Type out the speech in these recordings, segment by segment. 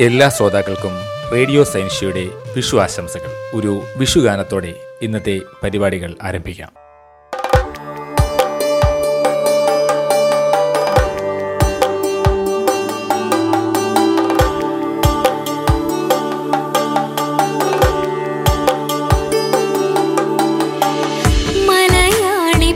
എല്ലാ ശ്രോതാക്കൾക്കും റേഡിയോ സയൻഷ്യയുടെ വിഷു ആശംസകൾ. ഒരു വിഷു ഗാനത്തോടെ ഇന്നത്തെ പരിപാടികൾ ആരംഭിക്കാം. മലയാളി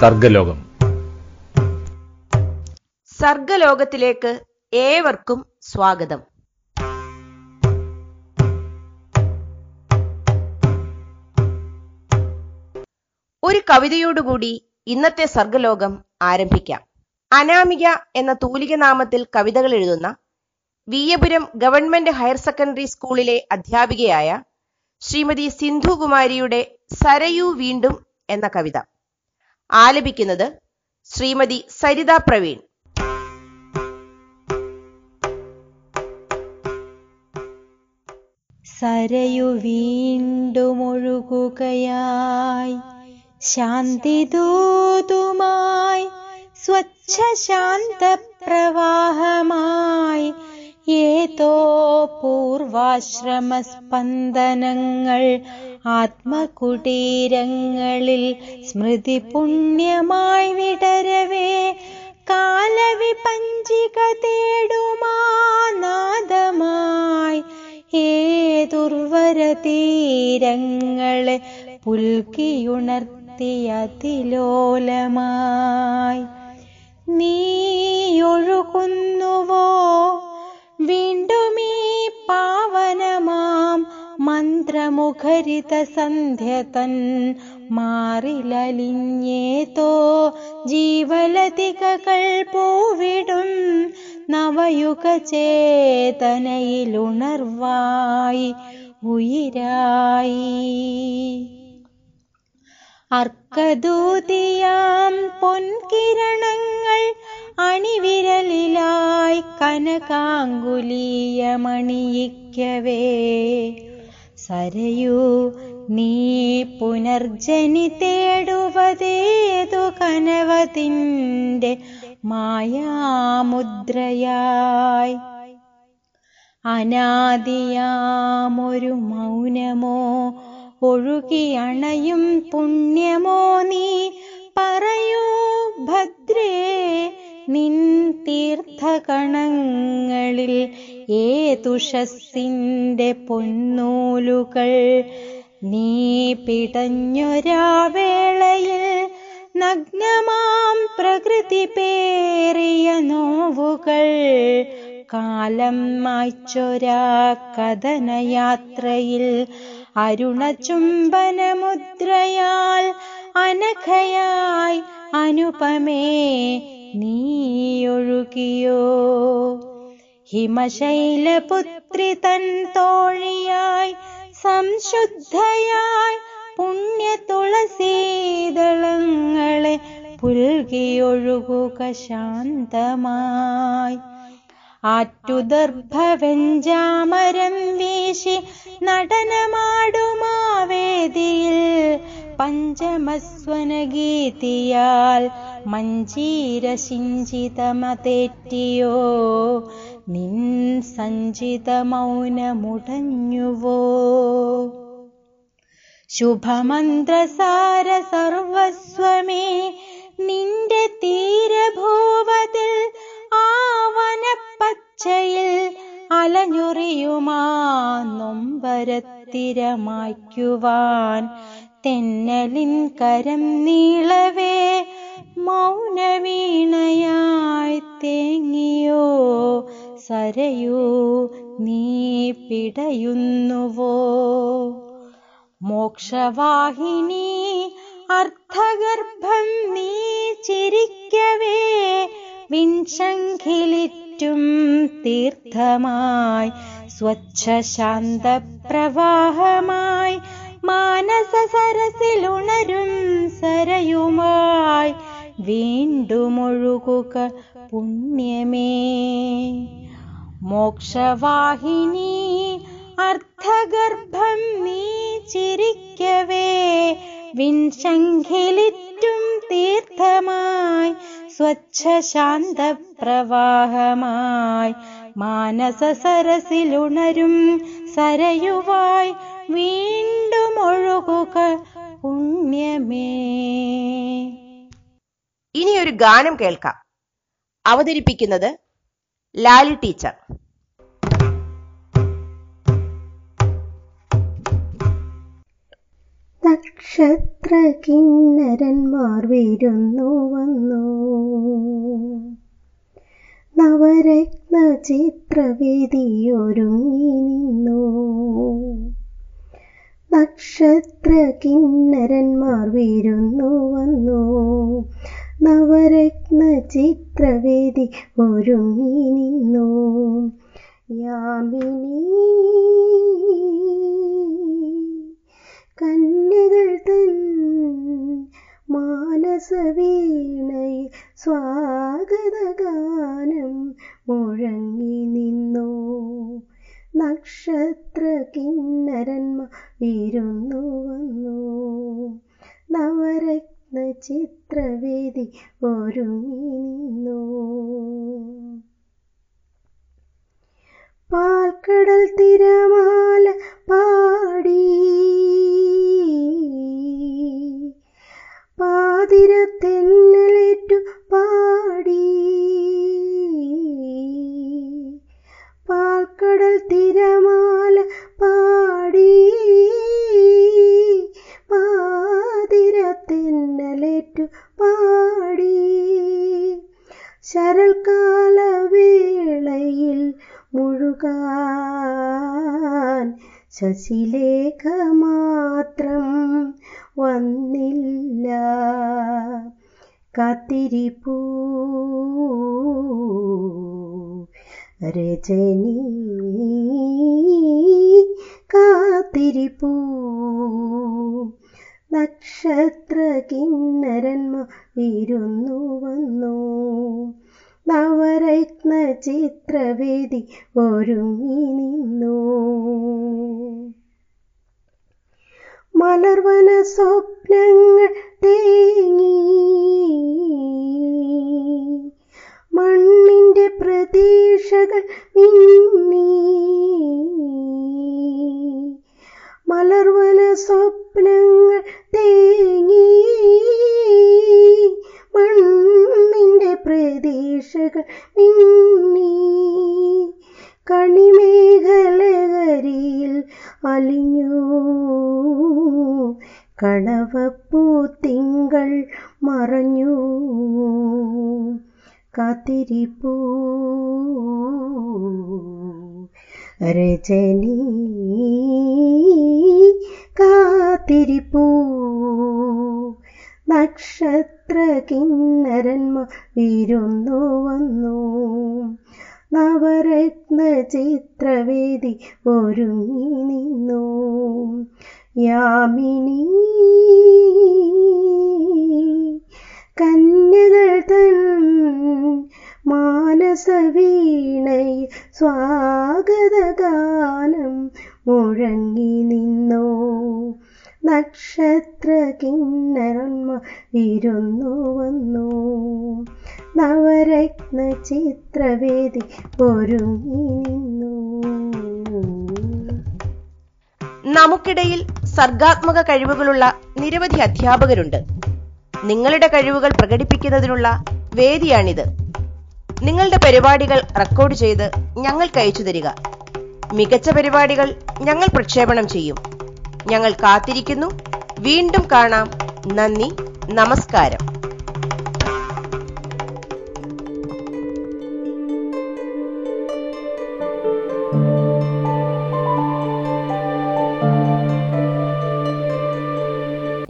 സർഗലോകം. സർഗലോകത്തിലേക്ക് ഏവർക്കും സ്വാഗതം. ഒരു കവിതയോടുകൂടി ഇന്നത്തെ സർഗലോകം ആരംഭിക്കാം. അനാമിക എന്ന തൂലിക നാമത്തിൽ കവിതകൾ എഴുതുന്ന വീയപുരം ഗവൺമെന്റ് ഹയർ സെക്കൻഡറി സ്കൂളിലെ അധ്യാപികയായ ശ്രീമതി സിന്ധു കുമാരിയുടെ സരയു വീണ്ടും എന്ന കവിത. ആലപിക്കുന്നത് ശ്രീമതി സരിത പ്രവീൺ. സരയു വീണ്ടുമൊഴുകുകയായി ശാന്തിദൂതുമായി സ്വച്ഛ ശാന്തപ്രവാഹമായി ഏതോ പൂർവാശ്രമ സ്പന്ദനങ്ങൾ ആത്മകുടീരങ്ങളിൽ സ്മൃതി പുണ്യമായി വിടരവേ. കാലവി പഞ്ചിക തേടുമാനാദമായി ഏതുർവര തീരങ്ങളെ പുൽക്കിയുണർത്തിയതിലോലമായി നീയൊഴുകുന്നുവോ? വീണ്ടും ഈ പാവനമാം മന്ത്രമുഖരിത സന്ധ്യതൻ മാറിലലിഞ്ഞേതോ ജീവലതികകൾ പൂവിടും നവയുഗ ചേതനയിലുണർവായി ഉയിരായി. അർക്കദൂതിയാം പൊൻകിരണങ്ങൾ അണിവിരലിലായി കനകാങ്കുലീയമണിയിക്കവേ. സരയൂ നീ പുനർജനി തേടുവതേതു കനവതിന്റെ മായാമുദ്രയായി. അനാദിയാമൊരു മൗനമോ ഒഴുകി അണയും പുണ്യമോ നീ പറയൂ ഭദ്രേ നിൻ തീർത്ഥകണങ്ങളിൽ ഏതുഷസ്സിന്റെ പൊന്നൂലുകൾ നീ പിടഞ്ഞൊരാവേളയിൽ നഗ്നമാം പ്രകൃതി പേറിയ നോവുകൾ കാലം മായ്ച്ചൊരാ കഥനയാത്രയിൽ അരുണചുംബനമുദ്രയാൽ അനഘയായി അനുപമേ നീയൊഴുകിയോ? ഹിമശൈലപുത്രി തൻ തോഴിയായി സംശുദ്ധയായി പുണ്യ തുളസീതളങ്ങളെ പുൽകിയൊഴുകുക ശാന്തമായി. ആറ്റുദർഭവെഞ്ചാമരം വീശി നടനമാടുമാവേദിയിൽ പഞ്ചമസ്വനഗീതിയാൽ മഞ്ചീര സിഞ്ചിതമതേറ്റിയോ നിൻ സഞ്ചിത മൗനമുടഞ്ഞുവോ? ശുഭമന്ത്രസാര സർവസ്വമേ നിന്റെ തീരഭൂവതിൽ ആവനപ്പച്ചയിൽ അലഞ്ഞുറിയുമാ നൊമ്പരത്തിരമായ്ക്കുവാൻ തെന്നലിൻ കരം നീളവേ മൗനവീണയായി തേങ്ങിയോ? സരയൂ നീ പിടയുന്നുവോ? മോക്ഷവാഹിനി അർത്ഥഗർഭം നീ ചിരിക്കവേ വിൻശങ്കിലിറ്റും തീർത്ഥമായി സ്വച്ഛശാന്ത പ്രവാഹമായി മാനസ സരസിലുണരും സരയുമായി വീണ്ടുമൊഴുകുക പുണ്യമേ. മോക്ഷവാഹിനി അർത്ഥഗർഭം നീ ചിരിക്കവേ. വിൻശംഖിലിറ്റും തീർത്ഥമായി സ്വച്ഛശാന്ത പ്രവാഹമായി മാനസ സരസിലുണരും സരയുവായി വീണ്ടും ഒഴുകുക പുണ്യമേ. ഇനിയൊരു ഗാനം കേൾക്കാം. അവതരിപ്പിക്കുന്നത് ലാലി ടീച്ചർ. നക്ഷത്ര കിന്നരന്മാർ വരുന്നു വന്നു. നവരത്ന ചിത്രവേദിയൊരുങ്ങി നിന്നു. നക്ഷത്ര കിന്നരന്മാർ വരുന്നു വന്നു. നവരത്ന ചിത്രവേദി ഒരുങ്ങി നിന്നു. യാമിനി കന്യകൾ തൻ മാനസവീണയിൽ സ്വാഗതഗാനം മുഴങ്ങി നിന്നു. നക്ഷത്ര കിന്നരന്മ ഇരുന്നു വന്നു. നവരത്ന ചിത്രവേദി ഒരുങ്ങി നിന്നു. പാൽക്കടൽ തിരമാല പാടി. പാതിരത്തെന്നലേറ്റു പാടി. പാൽക്കടൽ തിരമാല പാടി. തിന്നലേറ്റു പാടി. ശരൽകാല വേളയിൽ മുഴുകാൻ ശശിലേഖ മാത്രം വന്നില്ല. കാത്തിരിപ്പൂ. രജനി കാത്തിരിപ്പൂ. നക്ഷത്ര കിന്നരന്മ ഇരുന്നു വന്നു. നവരത്ന ചിത്രവേദി ഒരുങ്ങി നിന്നു. മലർവന സ്വപ്നങ്ങൾ തേങ്ങി. മണ്ണിന്റെ പ്രതീക്ഷകൾ മിന്നി. മലർവന സ്വപ്നങ്ങൾ തേങ്ങി. മണ്ണിന്റെ പ്രതീക്ഷകൾ മിന്നി. കണിമേഖലകരിയിൽ അലിഞ്ഞു. കണവപ്പൂ തിങ്കൾ മറഞ്ഞു. കാത്തിരിപ്പൂ. രജനി കാത്തിരിപ്പൂ. നക്ഷത്ര കിന്നരന്മ വിരുന്നു വന്നു. നവരത്ന ചിത്രവേദി ഒരുങ്ങി നിന്നു. യാമിനി കന്യകൾ തൻ മാനസവീണയിൽ സ്വാഗതഗാനം മുഴങ്ങി നിന്നോ. നക്ഷത്ര കിന്നരന്മ ഇരുന്നു വന്നു. നവരത്ന ചിത്രവേദി ഒരുങ്ങി നിന്നു. നമുക്കിടയിൽ സർഗാത്മക കഴിവുകളുള്ള നിരവധി അധ്യാപകരുണ്ട്. നിങ്ങളുടെ കഴിവുകൾ പ്രകടിപ്പിക്കുന്നതിനുള്ള വേദിയാണിത്. നിങ്ങളുടെ പരിപാടികൾ റെക്കോർഡ് ചെയ്ത് ഞങ്ങൾക്ക് അയച്ചു തരിക. മികച്ച പരിപാടികൾ ഞങ്ങൾ പ്രക്ഷേപണം ചെയ്യും. ഞങ്ങൾ കാത്തിരിക്കുന്നു. വീണ്ടും കാണാം. നന്ദി. നമസ്കാരം.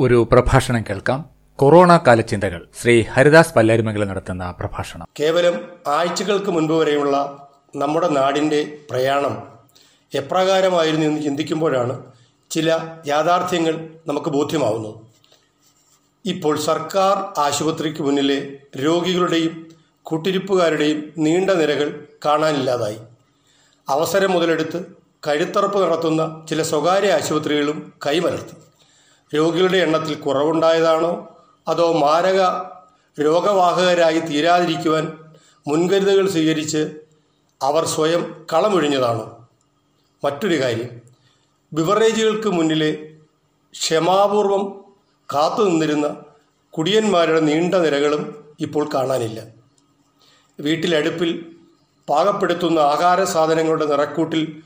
ഒരു പ്രഭാഷണം കേൾക്കാം. കൊറോണ കാല ചിന്തകൾ ശ്രീ ഹരിദാസ് പല്ലാരിമംഗലം നടത്തുന്ന പ്രഭാഷണം. കേവലം ആഴ്ചകൾക്ക് മുൻപ് വരെയുള്ള നമ്മുടെ നാടിന്റെ പ്രയാണം എപ്രകാരമായിരുന്നു എന്ന് ചിന്തിക്കുമ്പോഴാണ് ചില യാഥാർത്ഥ്യങ്ങൾ നമുക്ക് ബോധ്യമാവുന്നത്. ഇപ്പോൾ സർക്കാർ ആശുപത്രിക്ക് മുന്നിലെ രോഗികളുടെയും കൂട്ടിരിപ്പുകാരുടെയും നീണ്ട നിരകൾ കാണാനില്ലാതായി. അവസരം മുതലെടുത്ത് കഴുത്തറപ്പ് നടത്തുന്ന ചില സ്വകാര്യ ആശുപത്രികളും കൈമലർത്തി. രോഗികളുടെ എണ്ണത്തിൽ കുറവുണ്ടായതാണോ? അതോ മാരക രോഗവാഹകരായി തീരാതിരിക്കുവാൻ മുൻകരുതലുകൾ സ്വീകരിച്ച് അവർ സ്വയം കളമൊഴിഞ്ഞതാണോ? മറ്റൊരു കാര്യം ബിവറേജുകൾക്ക് മുന്നിലെ ക്ഷമാപൂർവം കാത്തു നിന്നിരുന്ന കുടിയന്മാരുടെ നീണ്ട നിരകളും ഇപ്പോൾ കാണാനില്ല. വീട്ടിലടുപ്പിൽ പാകപ്പെടുത്തുന്ന ആഹാര സാധനങ്ങളുടെ നിറക്കൂട്ടിൽ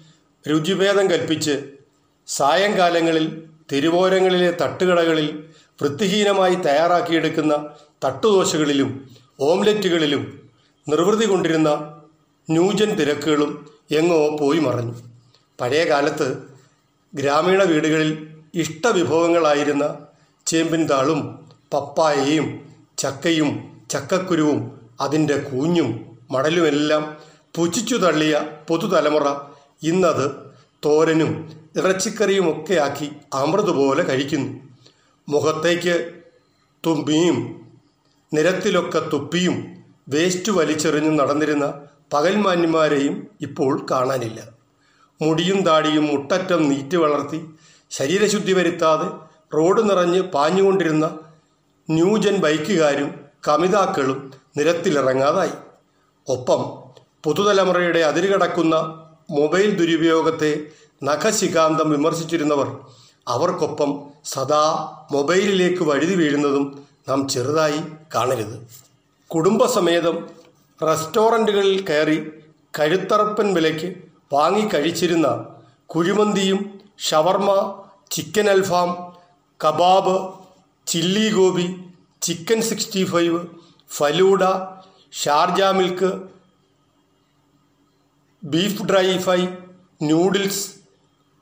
രുചിഭേദം കൽപ്പിച്ച് സായങ്കാലങ്ങളിൽ തെരുവോരങ്ങളിലെ തട്ടുകടകളിൽ വൃത്തിഹീനമായി തയ്യാറാക്കിയെടുക്കുന്ന തട്ടുദോശകളിലും ഓംലെറ്റുകളിലും നിർവൃതി കൊണ്ടിരുന്ന ന്യൂജൻ തിരക്കുകളും എങ്ങോ പോയി മറഞ്ഞു. പഴയ കാലത്ത് ഗ്രാമീണ വീടുകളിൽ ഇഷ്ടവിഭവങ്ങളായിരുന്ന ചേമ്പിൻ താളും പപ്പായയും ചക്കയും ചക്കക്കുരുവും അതിന്റെ കൂഞ്ഞും മടലുമെല്ലാം പുച്ഛിച്ചു തള്ളിയ പുതുതലമുറ ഇന്നത് തോരനും ഇറച്ചിക്കറിയുമൊക്കെ ആക്കി അമൃതുപോലെ കഴിക്കുന്നു. മുഖത്തേക്ക് തുമ്പിയും നിരത്തിലൊക്കെ തുപ്പിയും വേസ്റ്റ് വലിച്ചെറിഞ്ഞും നടന്നിരുന്ന പകൽമാന്യന്മാരെയും ഇപ്പോൾ കാണാനില്ല. മുടിയും താടിയും മുട്ടറ്റം നീറ്റ് വളർത്തി ശരീരശുദ്ധി വരുത്താതെ റോഡ് നിറഞ്ഞ് പാഞ്ഞുകൊണ്ടിരുന്ന ന്യൂജൻ ബൈക്കുകാരും കമിതാക്കളും നിരത്തിലിറങ്ങാതായി. ഒപ്പം പുതുതലമുറയുടെ അതിരുകടക്കുന്ന മൊബൈൽ ദുരുപയോഗത്തെ നഖശികാന്തം വിമർശിച്ചിരുന്നവർ അവർക്കൊപ്പം സദാ മൊബൈലിലേക്ക് വഴുതി വീഴുന്നതും നാം ചെറുതായി കാണരുത്. കുടുംബസമേതം റെസ്റ്റോറന്റുകളിൽ കയറി കഴുത്തറപ്പൻ വിലയ്ക്ക് വാങ്ങി കഴിച്ചിരുന്ന കുഴിമന്തിയും shawarma chicken alfaham kebab chilli gobi chicken sixty five falooda Sharjah milk beef dry fry noodles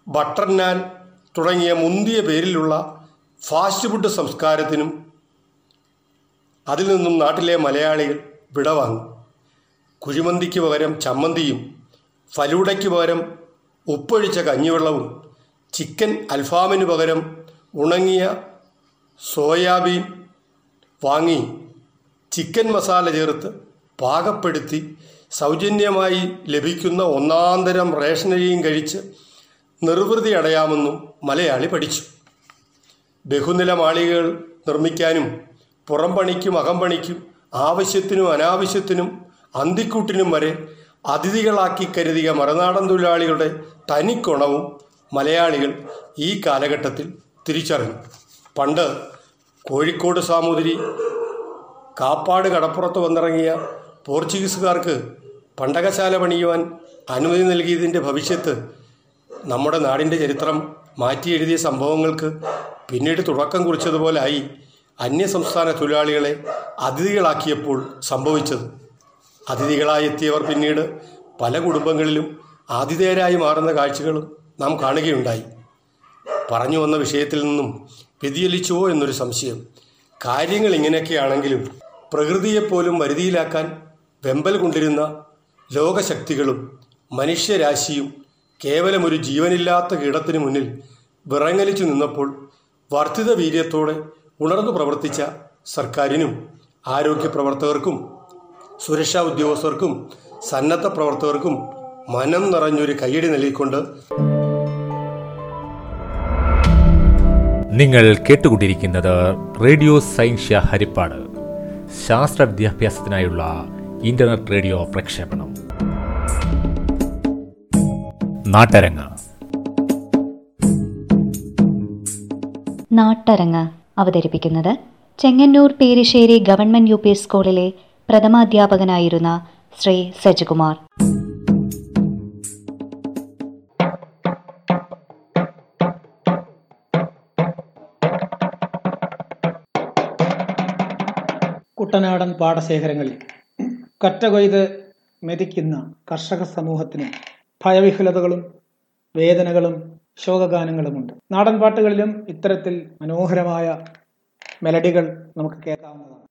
butter naan തുടങ്ങിയ മുന്തിയ പേരിലുള്ള ഫാസ്റ്റ് ഫുഡ് സംസ്കാരത്തിനും അതിൽ നിന്നും നാട്ടിലെ മലയാളികൾ വിടവാങ്ങി കുഴിമന്തിക്ക് പകരം ചമ്മന്തിയും ഫലൂടയ്ക്ക് പകരം ഉപ്പൊഴിച്ച കഞ്ഞിവെള്ളവും ചിക്കൻ അൽഫാമിന് പകരം ഉണങ്ങിയ സോയാബീൻ വാങ്ങി ചിക്കൻ മസാല ചേർത്ത് പാകപ്പെടുത്തി സൗജന്യമായി ലഭിക്കുന്ന ഒന്നാന്തരം റേഷനരിയും കഴിച്ച് നിർവൃതി അടയാമെന്നും മലയാളി പഠിച്ചു. ബഹുനില മാളികകൾ നിർമ്മിക്കാനും പുറംപണിക്കും അകംപണിക്കും ആവശ്യത്തിനും അനാവശ്യത്തിനും അന്തിക്കൂട്ടിനും വരെ അതിഥികളാക്കി കരുതിയ മറുനാടൻ തൊഴിലാളികളുടെ തനിക്കുണവും മലയാളികൾ ഈ കാലഘട്ടത്തിൽ തിരിച്ചറിഞ്ഞു. പണ്ട് കോഴിക്കോട് സാമൂതിരി കാപ്പാട് കടപ്പുറത്ത് വന്നിറങ്ങിയ പോർച്ചുഗീസുകാർക്ക് പണ്ടകശാല പണിയുവാൻ അനുമതി നൽകിയതിന്റെ ഭവിഷ്യത്ത് നമ്മുടെ നാടിന്റെ ചരിത്രം മാറ്റി എഴുതിയ സംഭവങ്ങൾക്ക് പിന്നീട് തുടക്കം കുറിച്ചതുപോലായി അന്യസംസ്ഥാന തൊഴിലാളികളെ അതിഥികളാക്കിയപ്പോൾ സംഭവിച്ചത്. അതിഥികളായി എത്തിയവർ പിന്നീട് പല കുടുംബങ്ങളിലും ആതിഥേയരായി മാറുന്ന കാഴ്ചകളും നാം കാണുകയുണ്ടായി. പറഞ്ഞു വന്ന വിഷയത്തിൽ നിന്നും വ്യതിചലിച്ചുവോ എന്നൊരു സംശയം. കാര്യങ്ങൾ ഇങ്ങനെയൊക്കെയാണെങ്കിലും പ്രകൃതിയെപ്പോലും വരുതിയിലാക്കാൻ വെമ്പൽ കൊണ്ടിരുന്ന ലോകശക്തികളും മനുഷ്യരാശിയും കേവലം ഒരു ജീവനില്ലാത്ത കീടത്തിന് മുന്നിൽ വിറങ്ങലിച്ചു നിന്നപ്പോൾ വർദ്ധിത വീര്യത്തോടെ ഉണർന്നു പ്രവർത്തിച്ച സർക്കാരിനും ആരോഗ്യ പ്രവർത്തകർക്കും സുരക്ഷാ ഉദ്യോഗസ്ഥർക്കും സന്നദ്ധ പ്രവർത്തകർക്കും മനം നിറഞ്ഞൊരു കൈയടി നൽകിക്കൊണ്ട് നിങ്ങൾ കേട്ടുകൊണ്ടിരിക്കുന്നത് റേഡിയോ സൈൻഷ്യ ഹരിപ്പാട് ശാസ്ത്ര വിദ്യാഭ്യാസത്തിനായുള്ള ഇന്റർനെറ്റ് റേഡിയോ പ്രക്ഷേപണം. നാട്ടരങ്ങ്. നാട്ടരങ്ങ അവതരിപ്പിക്കുന്നത് Chengannur Perissery government U P സ്കൂളിലെ പ്രഥമാധ്യാപകനായിരുന്ന ശ്രീ സജികുമാർ. കുട്ടനാടൻ പാടശേഖരങ്ങളിൽ കറ്റ കൊയ്ത് മെതിക്കുന്ന കർഷക സമൂഹത്തിന് ഭയവിഹുലതകളും വേദനകളും ശോകഗാനങ്ങളുമുണ്ട്. നാടൻ പാട്ടുകളിലും ഇത്തരത്തിൽ മനോഹരമായ മെലഡികൾ നമുക്ക് കേൾക്കാവുന്നതാണ്.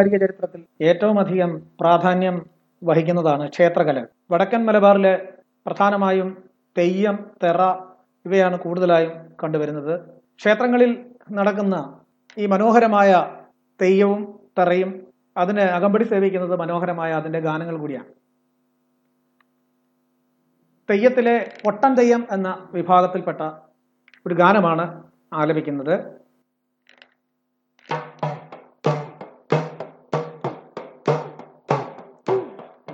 സാംസ്കാരിക ചരിത്രത്തിൽ ഏറ്റവും അധികം പ്രാധാന്യം വഹിക്കുന്നതാണ് ക്ഷേത്രകല. വടക്കൻ മലബാറിലെ പ്രധാനമായും തെയ്യം തെറ ഇവയാണ് കൂടുതലായും കണ്ടുവരുന്നത്. ക്ഷേത്രങ്ങളിൽ നടക്കുന്ന ഈ മനോഹരമായ തെയ്യവും തെറയും അതിന് അകമ്പടി സേവിക്കുന്നത് മനോഹരമായ അതിന്റെ ഗാനങ്ങൾ കൂടിയാണ്. തെയ്യത്തിലെ ഒട്ടൻ തെയ്യം എന്ന വിഭാഗത്തിൽപ്പെട്ട ഒരു ഗാനമാണ് ആലപിക്കുന്നത്.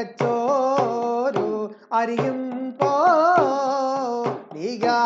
അകച്ചോരു അറിയും പോ നികാ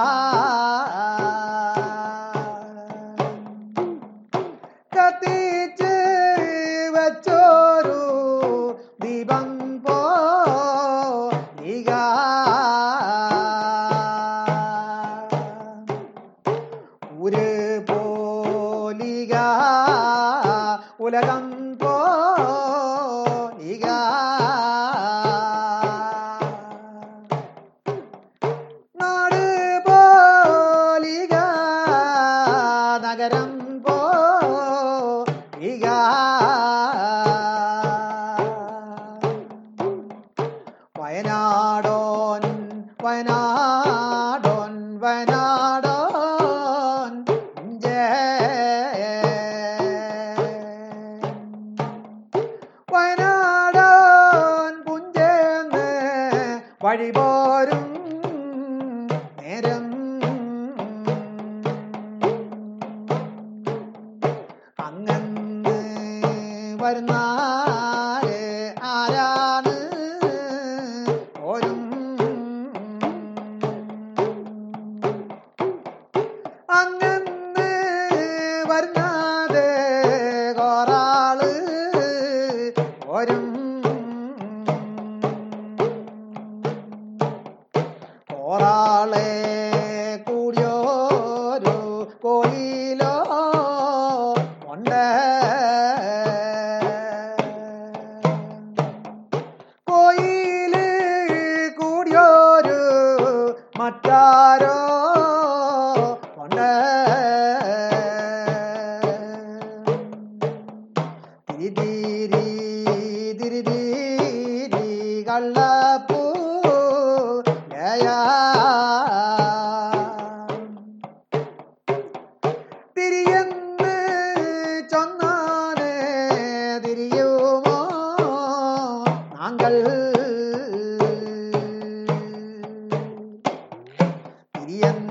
തിരിയെന്ന്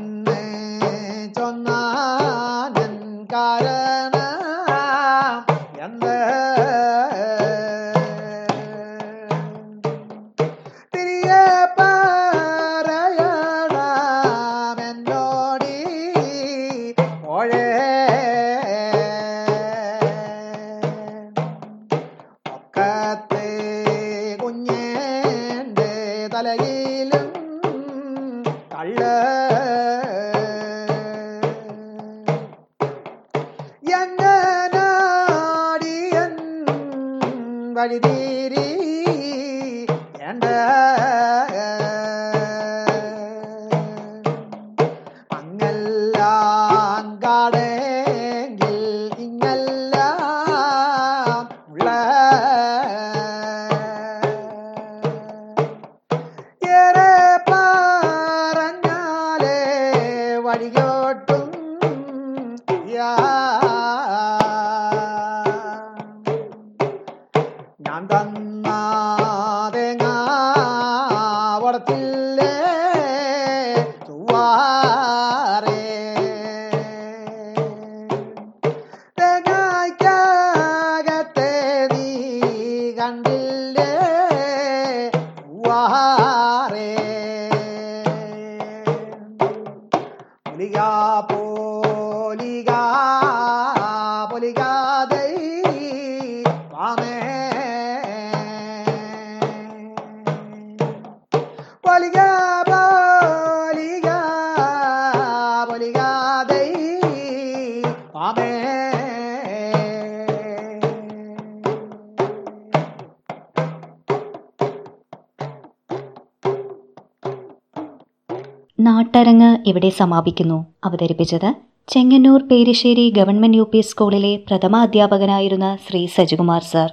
ഇവിടെ സമാപിക്കുന്നു. അവതരിപ്പിച്ചത് Chengannur Perissery government U P സ്കൂളിലെ പ്രഥമ അധ്യാപകനായിരുന്ന ശ്രീ സജികുമാർ സർ.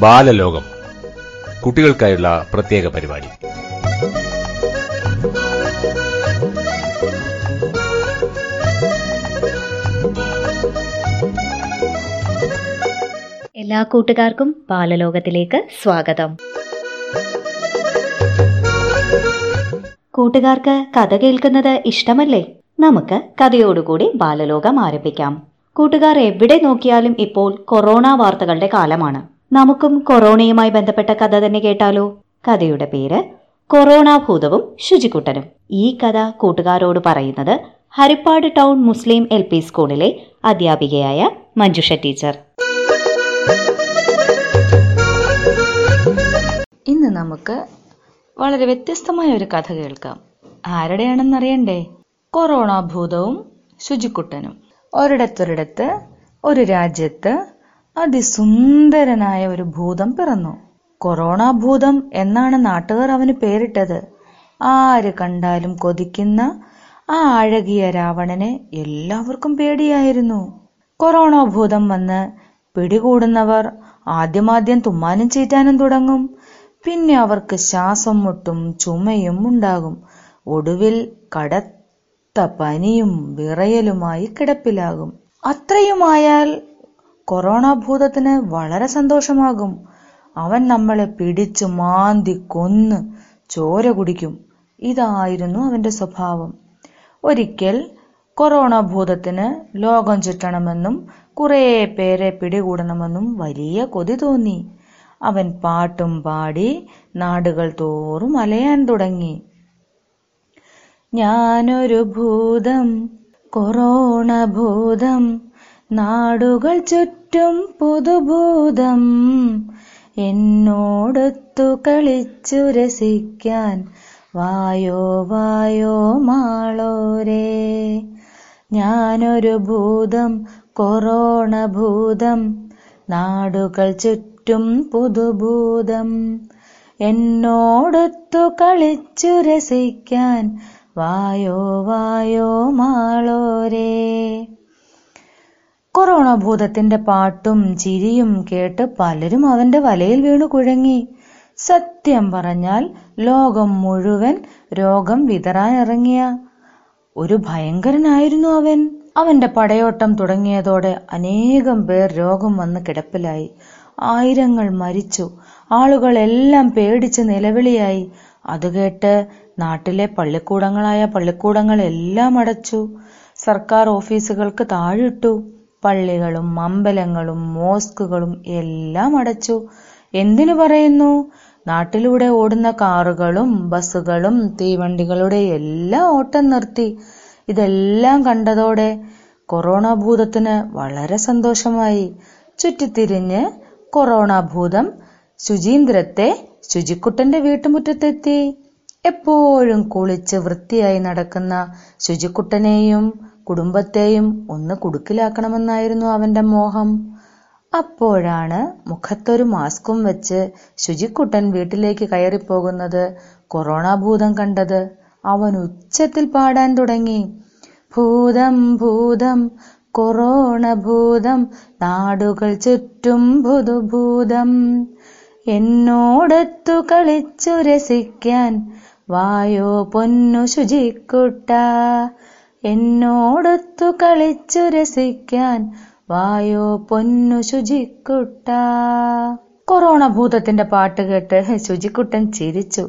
ബാലലോകം. കുട്ടികൾക്കായുള്ള പ്രത്യേക പരിപാടി. എല്ലാ കൂട്ടുകാർക്കും ബാലലോകത്തിലേക്ക് സ്വാഗതം. കൂട്ടുകാർക്ക് കഥ കേൾക്കുന്നത് ഇഷ്ടമല്ലേ? നമുക്ക് കഥയോടുകൂടി ബാലലോകം ആരംഭിക്കാം. കൂട്ടുകാർ എവിടെ നോക്കിയാലും ഇപ്പോൾ കൊറോണ വാർത്തകളുടെ കാലമാണ്. നമുക്കും കൊറോണയുമായി ബന്ധപ്പെട്ട കഥ തന്നെ കേട്ടാലോ? കഥയുടെ പേര് കൊറോണ ഭൂതവും ശുചിക്കുട്ടനും. ഈ കഥ കൂട്ടുകാരോട് പറയുന്നത് ഹരിപ്പാട് ടൗൺ മുസ്ലിം എൽ പി സ്കൂളിലെ അധ്യാപികയായ മഞ്ജുഷ ടീച്ചർ. ഇന്ന് നമുക്ക് വളരെ വ്യത്യസ്തമായ ഒരു കഥ കേൾക്കാം. ആരുടെയാണെന്നറിയണ്ടേ? കൊറോണ ഭൂതവും ശുചിക്കുട്ടനും. ഒരിടത്തൊരിടത്ത് ഒരു രാജ്യത്ത് അതിസുന്ദരനായ ഒരു ഭൂതം പിറന്നു. കൊറോണ ഭൂതം എന്നാണ് നാട്ടുകാർ അവന് പേരിട്ടത്. ആര് കണ്ടാലും കൊതിക്കുന്ന ആ അഴകിയ രാവണനെ എല്ലാവർക്കും പേടിയായിരുന്നു. കൊറോണ ഭൂതം വന്ന് പിടികൂടുന്നവർ ആദ്യമാദ്യം തുമ്മാനും ചീറ്റാനും തുടങ്ങും. പിന്നെ അവർക്ക് ശ്വാസം മുട്ടും ചുമയും ഉണ്ടാകും. ഒടുവിൽ കടത്ത പനിയും വിറയലുമായി കിടപ്പിലാകും. അത്രയുമായാൽ കൊറോണ ഭൂതത്തിന് വളരെ സന്തോഷമാകും. അവൻ നമ്മളെ പിടിച്ചു മാന്തി കൊന്ന് ചോര കുടിക്കും. ഇതായിരുന്നു അവന്റെ സ്വഭാവം. ഒരിക്കൽ കൊറോണ ഭൂതത്തിന് ലോകം ചുറ്റണമെന്നും കുറേ പേരെ പിടികൂടണമെന്നും വലിയ കൊതി തോന്നി. അവൻ പാട്ടും പാടി നാടുകൾ തോറും അലയാൻ തുടങ്ങി. ഞാനൊരു ഭൂതം കൊറോണ ഭൂതം നാടുകൾ ചുറ്റും പുതുഭൂതം. എന്നോടൊത്തു കളിച്ചു രസിക്കാൻ വായോ വായോ മാളോരേ. ഞാനൊരു ഭൂതം കൊറോണ ഭൂതം നാടുകൾ ചുറ്റും പുതുഭൂതം. എന്നോടൊത്തു കളിച്ചു രസിക്കാൻ വായോ വായോ മാളോരേ. കൊറോണ ഭൂതത്തിന്റെ പാട്ടും ചിരിയും കേട്ട് പലരും അവന്റെ വലയിൽ വീണു കുഴങ്ങി. സത്യം പറഞ്ഞാൽ ലോകം മുഴുവൻ രോഗം വിതറാനിറങ്ങിയ ഒരു ഭയങ്കരനായിരുന്നു അവൻ. അവന്റെ പടയോട്ടം തുടങ്ങിയതോടെ അനേകം പേർ രോഗം വന്ന് കിടപ്പിലായി. ആയിരങ്ങൾ മരിച്ചു. ആളുകളെല്ലാം പേടിച്ച് നിലവിളിയായി. അത് കേട്ട് നാട്ടിലെ പള്ളിക്കൂടങ്ങളായ പള്ളിക്കൂടങ്ങളെല്ലാം അടച്ചു. സർക്കാർ ഓഫീസുകൾക്ക് താഴിട്ടു. പള്ളികളും അമ്പലങ്ങളും മോസ്കുകളും എല്ലാം അടച്ചു. എന്തിനു പറയുന്നു? നാട്ടിലൂടെ ഓടുന്ന കാറുകളും ബസ്സുകളും തീവണ്ടികളുടെ എല്ലാം ഓട്ടം നിർത്തി. ഇതെല്ലാം കണ്ടതോടെ കൊറോണ ഭൂതത്തിന് വളരെ സന്തോഷമായി. ചുറ്റിത്തിരിഞ്ഞ് കൊറോണ ഭൂതം ശുചീന്ദ്രത്തെ ശുചിക്കുട്ടന്റെ വീട്ടുമുറ്റത്തെത്തി. എപ്പോഴും കുളിച്ച് വൃത്തിയായി നടക്കുന്ന ശുചിക്കുട്ടനെയും കുടുംബത്തെയും ഒന്ന് കുടുക്കിലാക്കണമെന്നായിരുന്നു അവന്റെ മോഹം. അപ്പോഴാണ് മുഖത്തൊരു മാസ്കും വെച്ച് ശുചിക്കുട്ടൻ വീട്ടിലേക്ക് കയറിപ്പോകുന്നത് കൊറോണ ഭൂതം കണ്ടത്. അവൻ ഉച്ചത്തിൽ പാടാൻ തുടങ്ങി. ഭൂതം ഭൂതം കൊറോണ ഭൂതം നാടുകൾ ചുറ്റും പുതുഭൂതം. എന്നോടൊത്തു കളിച്ചു രസിക്കാൻ വായോ പൊന്നു ശുചിക്കുട്ട. എന്നോടൊത്തു കളിച്ചു രസിക്കാൻ വായോ പൊന്നു ശുചിക്കുട്ട. കൊറോണ ഭൂതത്തിന്റെ പാട്ട് കേട്ട് ശുചിക്കുട്ടൻ ചിരിച്ചു.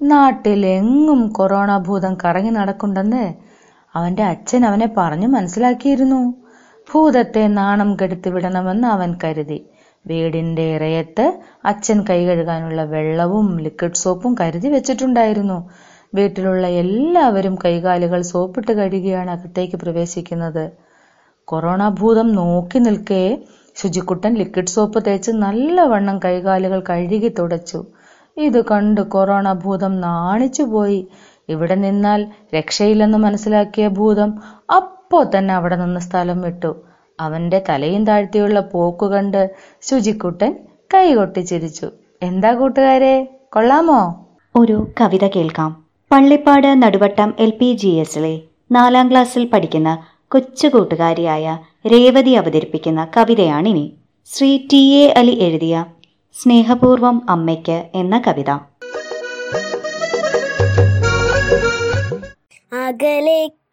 നാട്ടിലെങ്ങും കൊറോണ ഭൂതം കറങ്ങി നടക്കുണ്ടെന്ന് അവന്റെ അച്ഛൻ അവനെ പറഞ്ഞു മനസ്സിലാക്കിയിരുന്നു. ഭൂതത്തെ നാണം കെടുത്തി വിടണമെന്ന് അവൻ കരുതി. വീടിന്റെ ഇറയത്ത് അച്ഛൻ കൈകഴുകാനുള്ള വെള്ളവും ലിക്വിഡ് സോപ്പും കരുതി വെച്ചിട്ടുണ്ടായിരുന്നു. വീട്ടിലുള്ള എല്ലാവരും കൈകാലുകൾ സോപ്പിട്ട് കഴുകിയാണ് അകത്തേക്ക് പ്രവേശിക്കുന്നത്. കൊറോണ ഭൂതം നോക്കി നിൽക്കേ ശുചിക്കുട്ടൻ ലിക്വിഡ് സോപ്പ് തേച്ച് നല്ലവണ്ണം കൈകാലുകൾ കഴുകി തുടച്ചു. ഇത് കണ്ട് കൊറോണ ഭൂതം നാണിച്ചുപോയി. ഇവിടെ നിന്നാൽ രക്ഷയില്ലെന്ന് മനസ്സിലാക്കിയ ഭൂതം അപ്പോ തന്നെ അവിടെ നിന്ന് സ്ഥലം വിട്ടു. അവന്റെ തലയും താഴ്ത്തിയുള്ള പോക്കു കണ്ട് ശുചിക്കുട്ടൻ കൈകൊട്ടി ചിരിച്ചു. എന്താ കൂട്ടുകാരെ കൊള്ളാമോ? ഒരു കവിത കേൾക്കാം. Pallippad Naduvattom L P G എസിലെ നാലാം ക്ലാസ്സിൽ പഠിക്കുന്ന കൊച്ചു കൂട്ടുകാരിയായ രേവതി അവതരിപ്പിക്കുന്ന കവിതയാണിനി. ശ്രീ ടി എ അലി എഴുതിയ സ്നേഹപൂർവം അമ്മയ്ക്ക് എന്ന കവിത.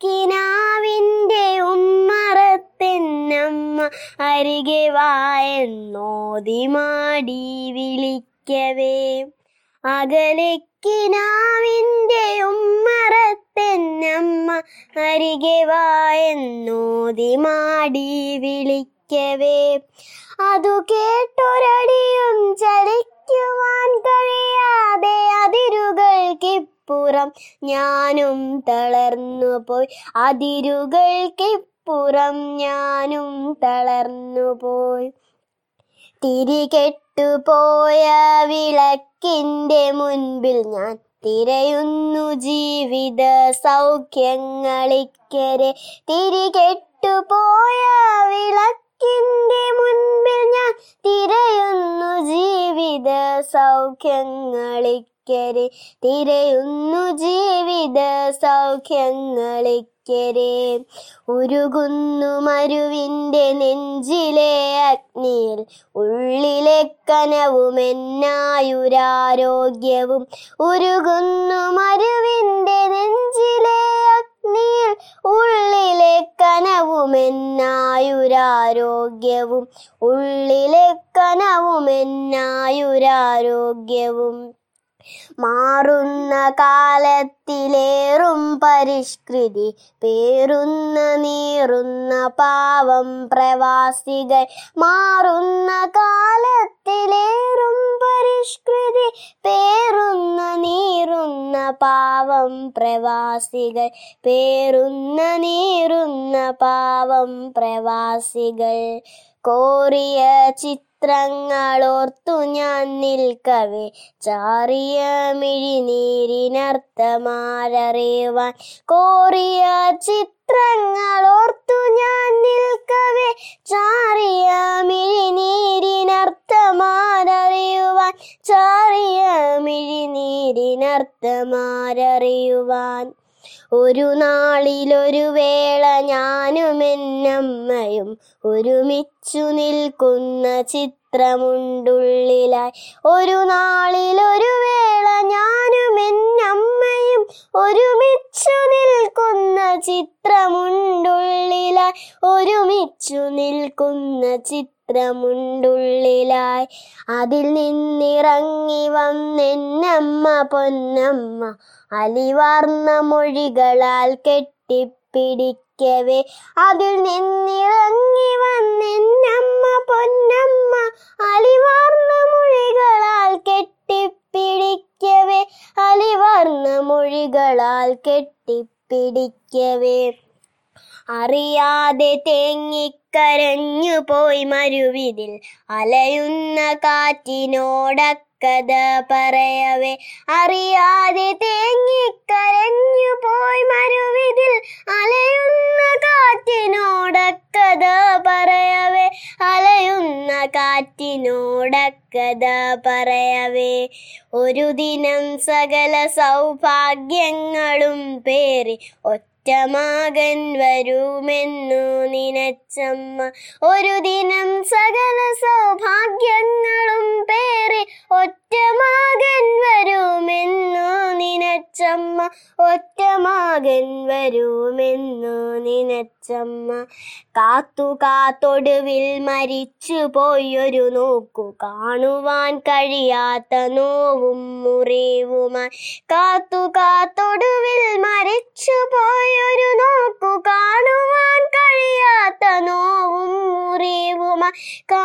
അകലേക്കിനാവിന്റെ ഉമ്മറത്തെന്നമ്മ അരികെ വായെന്നോതി മാടി വിളിക്കവേ. കിനാവിന്റെ ഉമ്മറത്തെന്നമ്മ അരികെ വായെന്നോതി മാടി വിളിക്കവേ. അതു കേട്ടൊരടിയും ചലിക്കുവാൻ കഴിയാതെ അതിരുകൾക്കിപ്പുറം ഞാനും തളർന്നു പോയി. അതിരുകൾക്കിപ്പുറം ഞാനും തളർന്നു പോയി. തിരികെട്ടുപോയ വിളക്കിന്റെ മുൻപിൽ ഞാൻ തിരയുന്നു ജീവിത സൗഖ്യങ്ങളിക്കരെ തിരികെട്ടുപോയ വിളക്കിന്റെ മുൻപിൽ ഞാൻ തിരയുന്നു ജീവിത സൗഖ്യങ്ങളിക്കരെ തിരയുന്നു ജീവിത സൗഖ്യങ്ങളിക്കരെ ഉരുകുന്നു മരുവിന്റെ നെഞ്ചിലെ അഗ്നിയിൽ ഉള്ളിലെ കനവുമെന്നായുരാരോഗ്യവും. ഉരുകുന്നു മരുവിന്റെ നെഞ്ചിലെ അഗ്നിയിൽ ഉള്ളിലെ കനവുമെന്നായുരാരോഗ്യവും. ഉള്ളിലെ കനവുമെന്നായുരാരോഗ്യവും. മാറുന്ന കാലത്തിലേറും പരിഷ്കൃതി പേറുന്ന നീറുന്ന പാവം പ്രവാസികൾ മാറുന്ന കാലത്തിലേറും പരിഷ്കൃതി പേറുന്ന നീറുന്ന പാവം പ്രവാസികൾ പേറുന്ന നീറുന്ന പാവം പ്രവാസികൾ. കോറിയ ചിത്രങ്ങളോർത്തു ഞാൻ നിൽക്കവേ. ചാറിയ മിഴിനീരിനർത്ഥമാരറിയുവാൻ കോറിയ ചിത്രങ്ങളോർത്തു ഞാൻ നിൽക്കവേ. ചാറിയ മിഴിനീരിനർത്ഥമാരറിയുവാൻ ചാറിയ മിഴിനീരിനർത്ഥമാരറിയുവാൻ ഒരു നാളിലൊരു വേള ഞാനും എന്നമ്മയും ഒരുമിച്ചു നിൽക്കുന്ന ചിത്രമുണ്ടുള്ളിലായി. ഒരു നാളിലൊരു വേള ഞാനും എന്നമ്മയും ഒരുമിച്ചു നിൽക്കുന്ന ചിത്രമുണ്ടുള്ളിലായി. ഒരുമിച്ചു നിൽക്കുന്ന ചിത്രമുണ്ടുള്ളിലായി അതിൽ നിന്നിറങ്ങി വന്നെന്നമ്മ പൊന്നമ്മ. അലിവാർന്ന മൊഴികളാൽ കെട്ടിപ്പിടിക്കവേ. അതിൽ നിന്നിറങ്ങി വന്നെന്നമ്മ പൊന്നമ്മ. അലിവാർന്ന മൊഴികളാൽ കെട്ടിപ്പിടിക്കവേ. അലിവാർന്ന മൊഴികളാൽ കെട്ടിപ്പിടിക്കവേ. അറിയാതെ തേങ്ങിക്കരഞ്ഞു പോയി മരുവിതിൽ. അലയുന്ന കാറ്റിനോടക്കഥ പറയവേ. അറിയാതെ തേങ്ങിക്കരഞ്ഞു പോയി മരുവിതിൽ. അലയുന്ന കാറ്റിനോടക്കഥ പറയവേ. അലയുന്ന കാറ്റിനോടക്കഥ പറയവേ. ഒരു ദിനം സകല സൗഭാഗ്യങ്ങളും പേറി. ഒറ്റമാകൻ വരുമെന്നു നിനച്ചമ്മ. ഒരു ദിനം സകല സൗഭാഗ്യങ്ങളും പേറി ഒറ്റമാകൻ വരുമെന്നു നിനച്ചമ്മ. ഒറ്റമാകൻ വരുമെന്നു നിനച്ചമ്മ. കാത്തു കാത്തൊടുവിൽ മരിച്ചു പോയൊരു നോക്കു. കാണുവാൻ കഴിയാത്ത നോവും മുറിവുമായി. കാത്തു കാത്തൊടുവിൽ മരിച്ചു പോയൊരു നോക്കു. കാണുവാൻ കഴിയാത്ത നോവും മുറിവുമായി.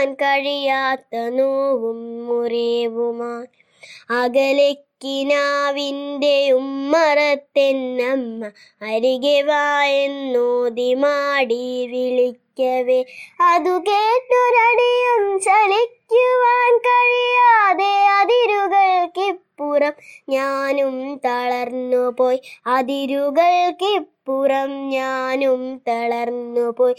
കാണുവാൻ കഴിയാത്ത നോവും മുറിവുമായി അകലക്കിനാവിന്റെ ഉമ്മറത്തെന്നമ്മ അരികെ വായെന്നോതി മാടി വിളിക്കവേ. അതു കേട്ടൊരടിയും ചലിക്കുവാൻ കഴിയാതെ അതിരുകൾക്കിപ്പുറം ഞാനും തളർന്നു പോയി അതിരുകൾക്കിപ്പുറം ഞാനും തളർന്നു പോയി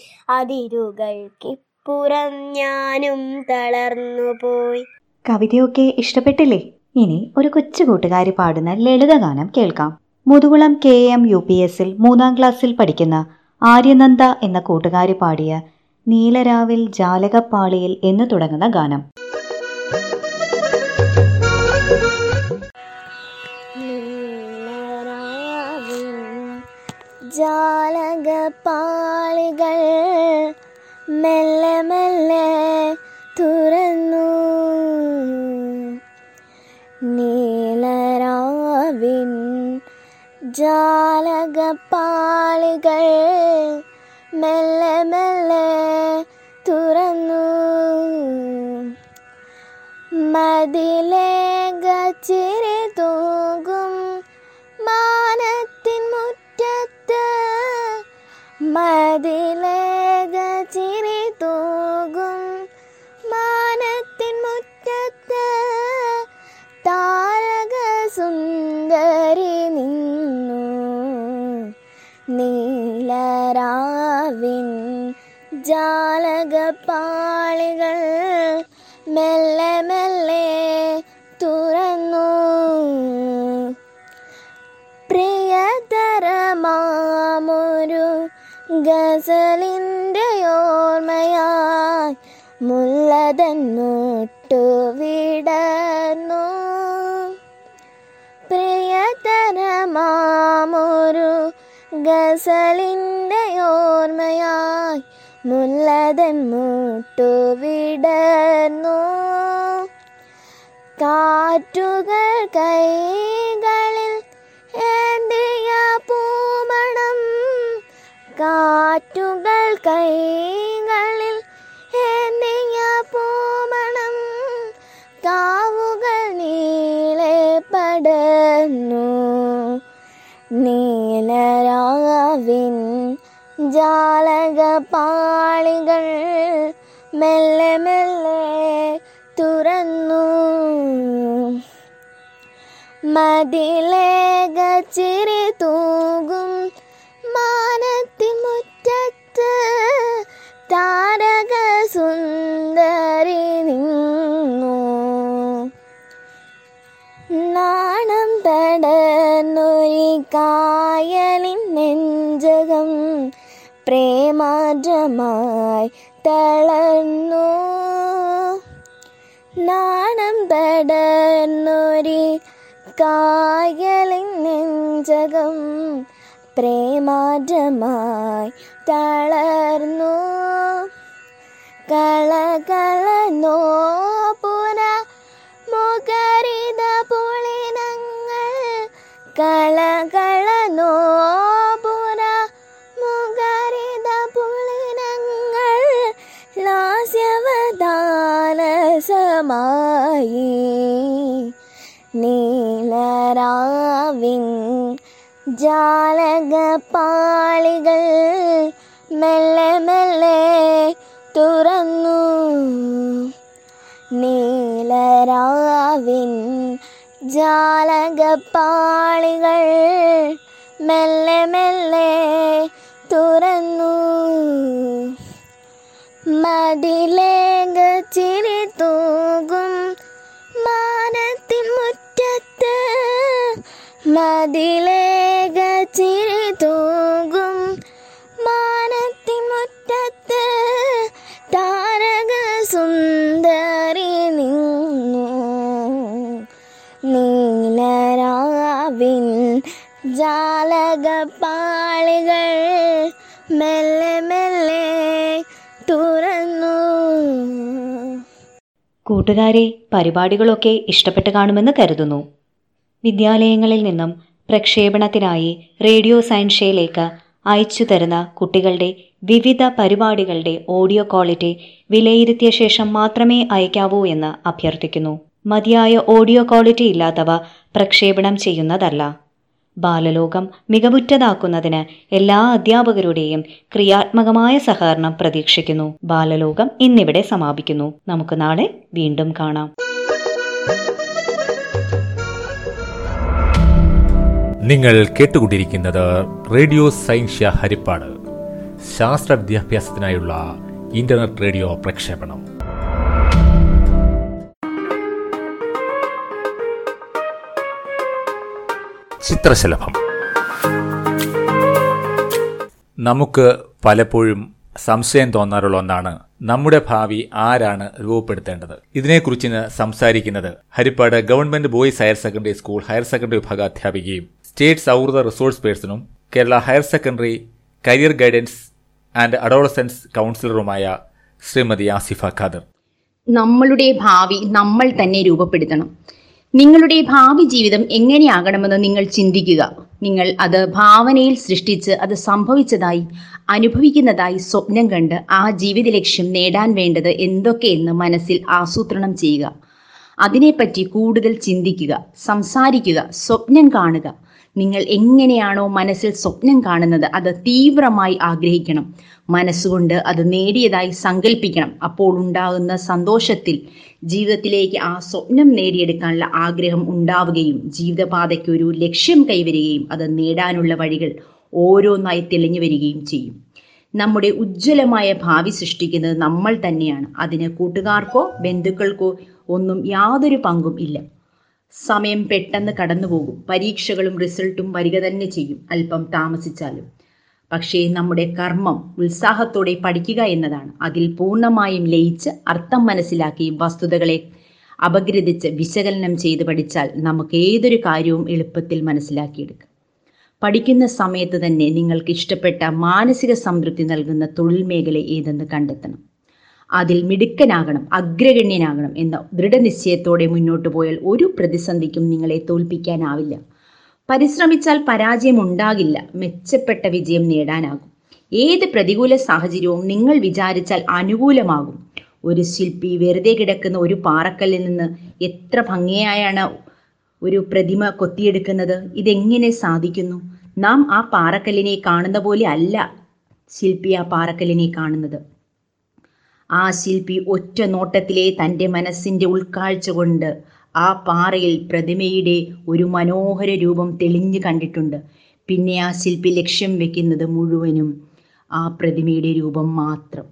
അതിരുകൾക്കിപ്പുറം ഞാനും തളർന്നു പോയി. കവിതയൊക്കെ ഇഷ്ടപ്പെട്ടില്ലേ? ഇനി ഒരു കൊച്ചു കൂട്ടുകാരി പാടുന്ന ലളിതഗാനം കേൾക്കാം. Muthukulam K M U P എസിൽ മൂന്നാം ക്ലാസ്സിൽ പഠിക്കുന്ന ആര്യനന്ദ എന്ന കൂട്ടുകാരി പാടിയ നീലരാവിൽ ജാലകപ്പാളിയിൽ എന്ന് തുടങ്ങുന്ന ഗാനം. ജാലകപ്പാളികൾ മെല്ലെ മെല്ലെ തുറന്നു. നീലരാവിൻ ജാലകപ്പാളികൾ മെല്ലെ മെല്ലെ തുറന്നു. മതിലേക ചിരി തൂകും മാനത്തിൻ മുറ്റത്ത്. മതിലേക ജാലകപ്പാളികൾ മെല്ലെ മെല്ലെ തുറന്നു. പ്രിയതരമാമൊരു ഗസലിന്റെ ഓർമ്മയായി മുല്ലതന്നോട്ടു വിടർന്നു പ്രിയതരമാമൊരു ഗസലിന്റെ ഓർമ്മയായി മുല്ലതൻ വിടർന്നു. കാറ്റുകൾ കൈകളിൽ ഏന്തിയ പൂമണം. കാറ്റുകൾ കൈകളിൽ ജാലകപാളികൾ മെല്ലെ മെല്ലെ തുറന്നു. മതിലേക ചിരി തൂകും മാനത്തി മുറ്റത്ത് താരക സുന്ദരി നിന്നു. നാണം തടന്നൊരു കായലിൻ നെഞ്ചകം പ്രേമാദ്രമായി തളർന്നു. നാണം തടർന്നൊരു കായലിൻ നെഞ്ചകം പ്രേമാജമായി തളർന്നു. കള പുന മുഖരിത പുളിനങ്ങൾ കള പുന ലാസ്യവദാനസമായി നീലരാവിൻ ജാലകപാളികൾ മെല്ലെ മെല്ലെ തുറന്നു. നീലരാവിൻ ജാലകപ്പാളികൾ മെല്ലെ മെല്ലെ തുറന്നു. മതിലേക ചിരി തൂകും മാനത്തിൻ മുറ്റത്ത്. മതിലേക ചിരി കൂട്ടുകാരെ പരിപാടികളൊക്കെ ഇഷ്ടപ്പെട്ട് കാണുമെന്ന് കരുതുന്നു. വിദ്യാലയങ്ങളിൽ നിന്നും പ്രക്ഷേപണത്തിനായി റേഡിയോ സയൻഷയിലേക്ക് അയച്ചു തരുന്ന കുട്ടികളുടെ വിവിധ പരിപാടികളുടെ ഓഡിയോ ക്വാളിറ്റി വിലയിരുത്തിയ ശേഷം മാത്രമേ അയക്കാവൂ എന്ന് അഭ്യർത്ഥിക്കുന്നു. മതിയായ ഓഡിയോ ക്വാളിറ്റി ഇല്ലാത്തവ പ്രക്ഷേപണം ചെയ്യുന്നതല്ല. ബാലലോകം മികവുറ്റതാക്കുന്നതിന് എല്ലാ അധ്യാപകരുടെയും ക്രിയാത്മകമായ സഹകരണം പ്രതീക്ഷിക്കുന്നു. ബാലലോകം ഇന്നിവിടെ സമാപിക്കുന്നു. നമുക്ക് നാളെ വീണ്ടും കാണാം. നിങ്ങൾ കേട്ടുകൊണ്ടിരിക്കുന്നത് റേഡിയോ സയൻഷ്യ ഹരിപ്പാട്. ശാസ്ത്ര വിദ്യാഭ്യാസത്തിനായുള്ള ഇന്റർനെറ്റ് റേഡിയോ പ്രക്ഷേപണം. ചിത്രശലഭം. നമുക്ക് പലപ്പോഴും സംശയം തോന്നാറുള്ള ഒന്നാണ് നമ്മുടെ ഭാവി ആരാണ് രൂപപ്പെടുത്തേണ്ടത്? ഇതിനെക്കുറിച്ച് സംസാരിക്കുന്നത് Harippad government boys higher secondary school higher secondary വിഭാഗ അധ്യാപികയും സ്റ്റേറ്റ് സൗഹൃദ resource പേഴ്സണും Kerala higher secondary career guidance and adolescence കൗൺസിലറുമായ Shrimati Asifa Khader. നമ്മളുടെ ഭാവി നമ്മൾ തന്നെ രൂപപ്പെടുത്തണം. നിങ്ങളുടെ ഭാവി ജീവിതം എങ്ങനെയാകണമെന്ന് നിങ്ങൾ ചിന്തിക്കുക. നിങ്ങൾ അത് ഭാവനയിൽ സൃഷ്ടിച്ച് അത് സംഭവിച്ചതായി അനുഭവിക്കുന്നതായി സ്വപ്നം കണ്ട് ആ ജീവിത ലക്ഷ്യം നേടാൻ വേണ്ടത് എന്തൊക്കെയെന്ന് മനസ്സിൽ ആസൂത്രണം ചെയ്യുക. അതിനെപ്പറ്റി കൂടുതൽ ചിന്തിക്കുക സംസാരിക്കുക സ്വപ്നം കാണുക. നിങ്ങൾ എങ്ങനെയാണോ മനസ്സിൽ സ്വപ്നം കാണുന്നത് അത് തീവ്രമായി ആഗ്രഹിക്കണം. മനസ്സുകൊണ്ട് അത് നേടിയതായി സങ്കല്പിക്കണം അപ്പോൾ ഉണ്ടാകുന്ന സന്തോഷത്തിൽ ജീവിതത്തിലേക്ക് ആ സ്വപ്നം നേടിയെടുക്കാനുള്ള ആഗ്രഹം ഉണ്ടാവുകയും ജീവിതപാതയ്ക്ക് ഒരു ലക്ഷ്യം കൈവരികയും അത് നേടാനുള്ള വഴികൾ ഓരോന്നായി തെളിഞ്ഞു വരികയും ചെയ്യും. നമ്മുടെ ഉജ്ജ്വലമായ ഭാവി സൃഷ്ടിക്കുന്നത് നമ്മൾ തന്നെയാണ്. അതിന് കൂട്ടുകാർക്കോ ബന്ധുക്കൾക്കോ ഒന്നും യാതൊരു പങ്കും ഇല്ല. സമയം പെട്ടെന്ന് കടന്നുപോകും. പരീക്ഷകളും റിസൾട്ടും വരിക തന്നെ ചെയ്യും. അല്പം താമസിച്ചാലും. പക്ഷേ നമ്മുടെ കർമ്മം ഉത്സാഹത്തോടെ പഠിക്കുക എന്നതാണ്. അതിൽ പൂർണമായും ലയിച്ച് അർത്ഥം മനസ്സിലാക്കി വസ്തുതകളെ അപഗ്രഥിച്ച് വിശകലനം ചെയ്ത് പഠിച്ചാൽ നമുക്ക് ഏതൊരു കാര്യവും എളുപ്പത്തിൽ മനസ്സിലാക്കിയെടുക്കാം. പഠിക്കുന്ന സമയത്ത് തന്നെ നിങ്ങൾക്ക് ഇഷ്ടപ്പെട്ട മാനസിക സംതൃപ്തി നൽകുന്ന തൊഴിൽ മേഖല ഏതെന്ന് കണ്ടെത്തണം. അതിൽ മിടുക്കനാകണം അഗ്രഗണ്യനാകണം എന്ന ദൃഢനിശ്ചയത്തോടെ മുന്നോട്ട് പോയാൽ ഒരു പ്രതിസന്ധിക്കും നിങ്ങളെ തോൽപ്പിക്കാനാവില്ല. പരിശ്രമിച്ചാൽ പരാജയം ഉണ്ടാകില്ല മെച്ചപ്പെട്ട വിജയം നേടാനാകും. ഏത് പ്രതികൂല സാഹചര്യവും നിങ്ങൾ വിചാരിച്ചാൽ അനുകൂലമാകും. ഒരു ശില്പി വെറുതെ കിടക്കുന്ന ഒരു പാറക്കല്ലിൽ നിന്ന് എത്ര ഭംഗിയായാണ് ഒരു പ്രതിമ കൊത്തിയെടുക്കുന്നത്? ഇതെങ്ങനെ സാധിക്കുന്നു? നാം ആ പാറക്കല്ലിനെ കാണുന്ന പോലെ അല്ല ശില്പി ആ പാറക്കല്ലിനെ കാണുന്നത്. ആ ശില്പി ഒറ്റ നോട്ടത്തിലെ തന്റെ മനസ്സിന്റെ ഉൾക്കാഴ്ച കൊണ്ട് ആ പാറയിൽ പ്രതിമയുടെ ഒരു മനോഹര രൂപം തെളിഞ്ഞു കണ്ടിട്ടുണ്ട്. പിന്നെ ആ ശില്പി ലക്ഷ്യം വെക്കുന്നത് മുഴുവനും ആ പ്രതിമയുടെ രൂപം മാത്രം.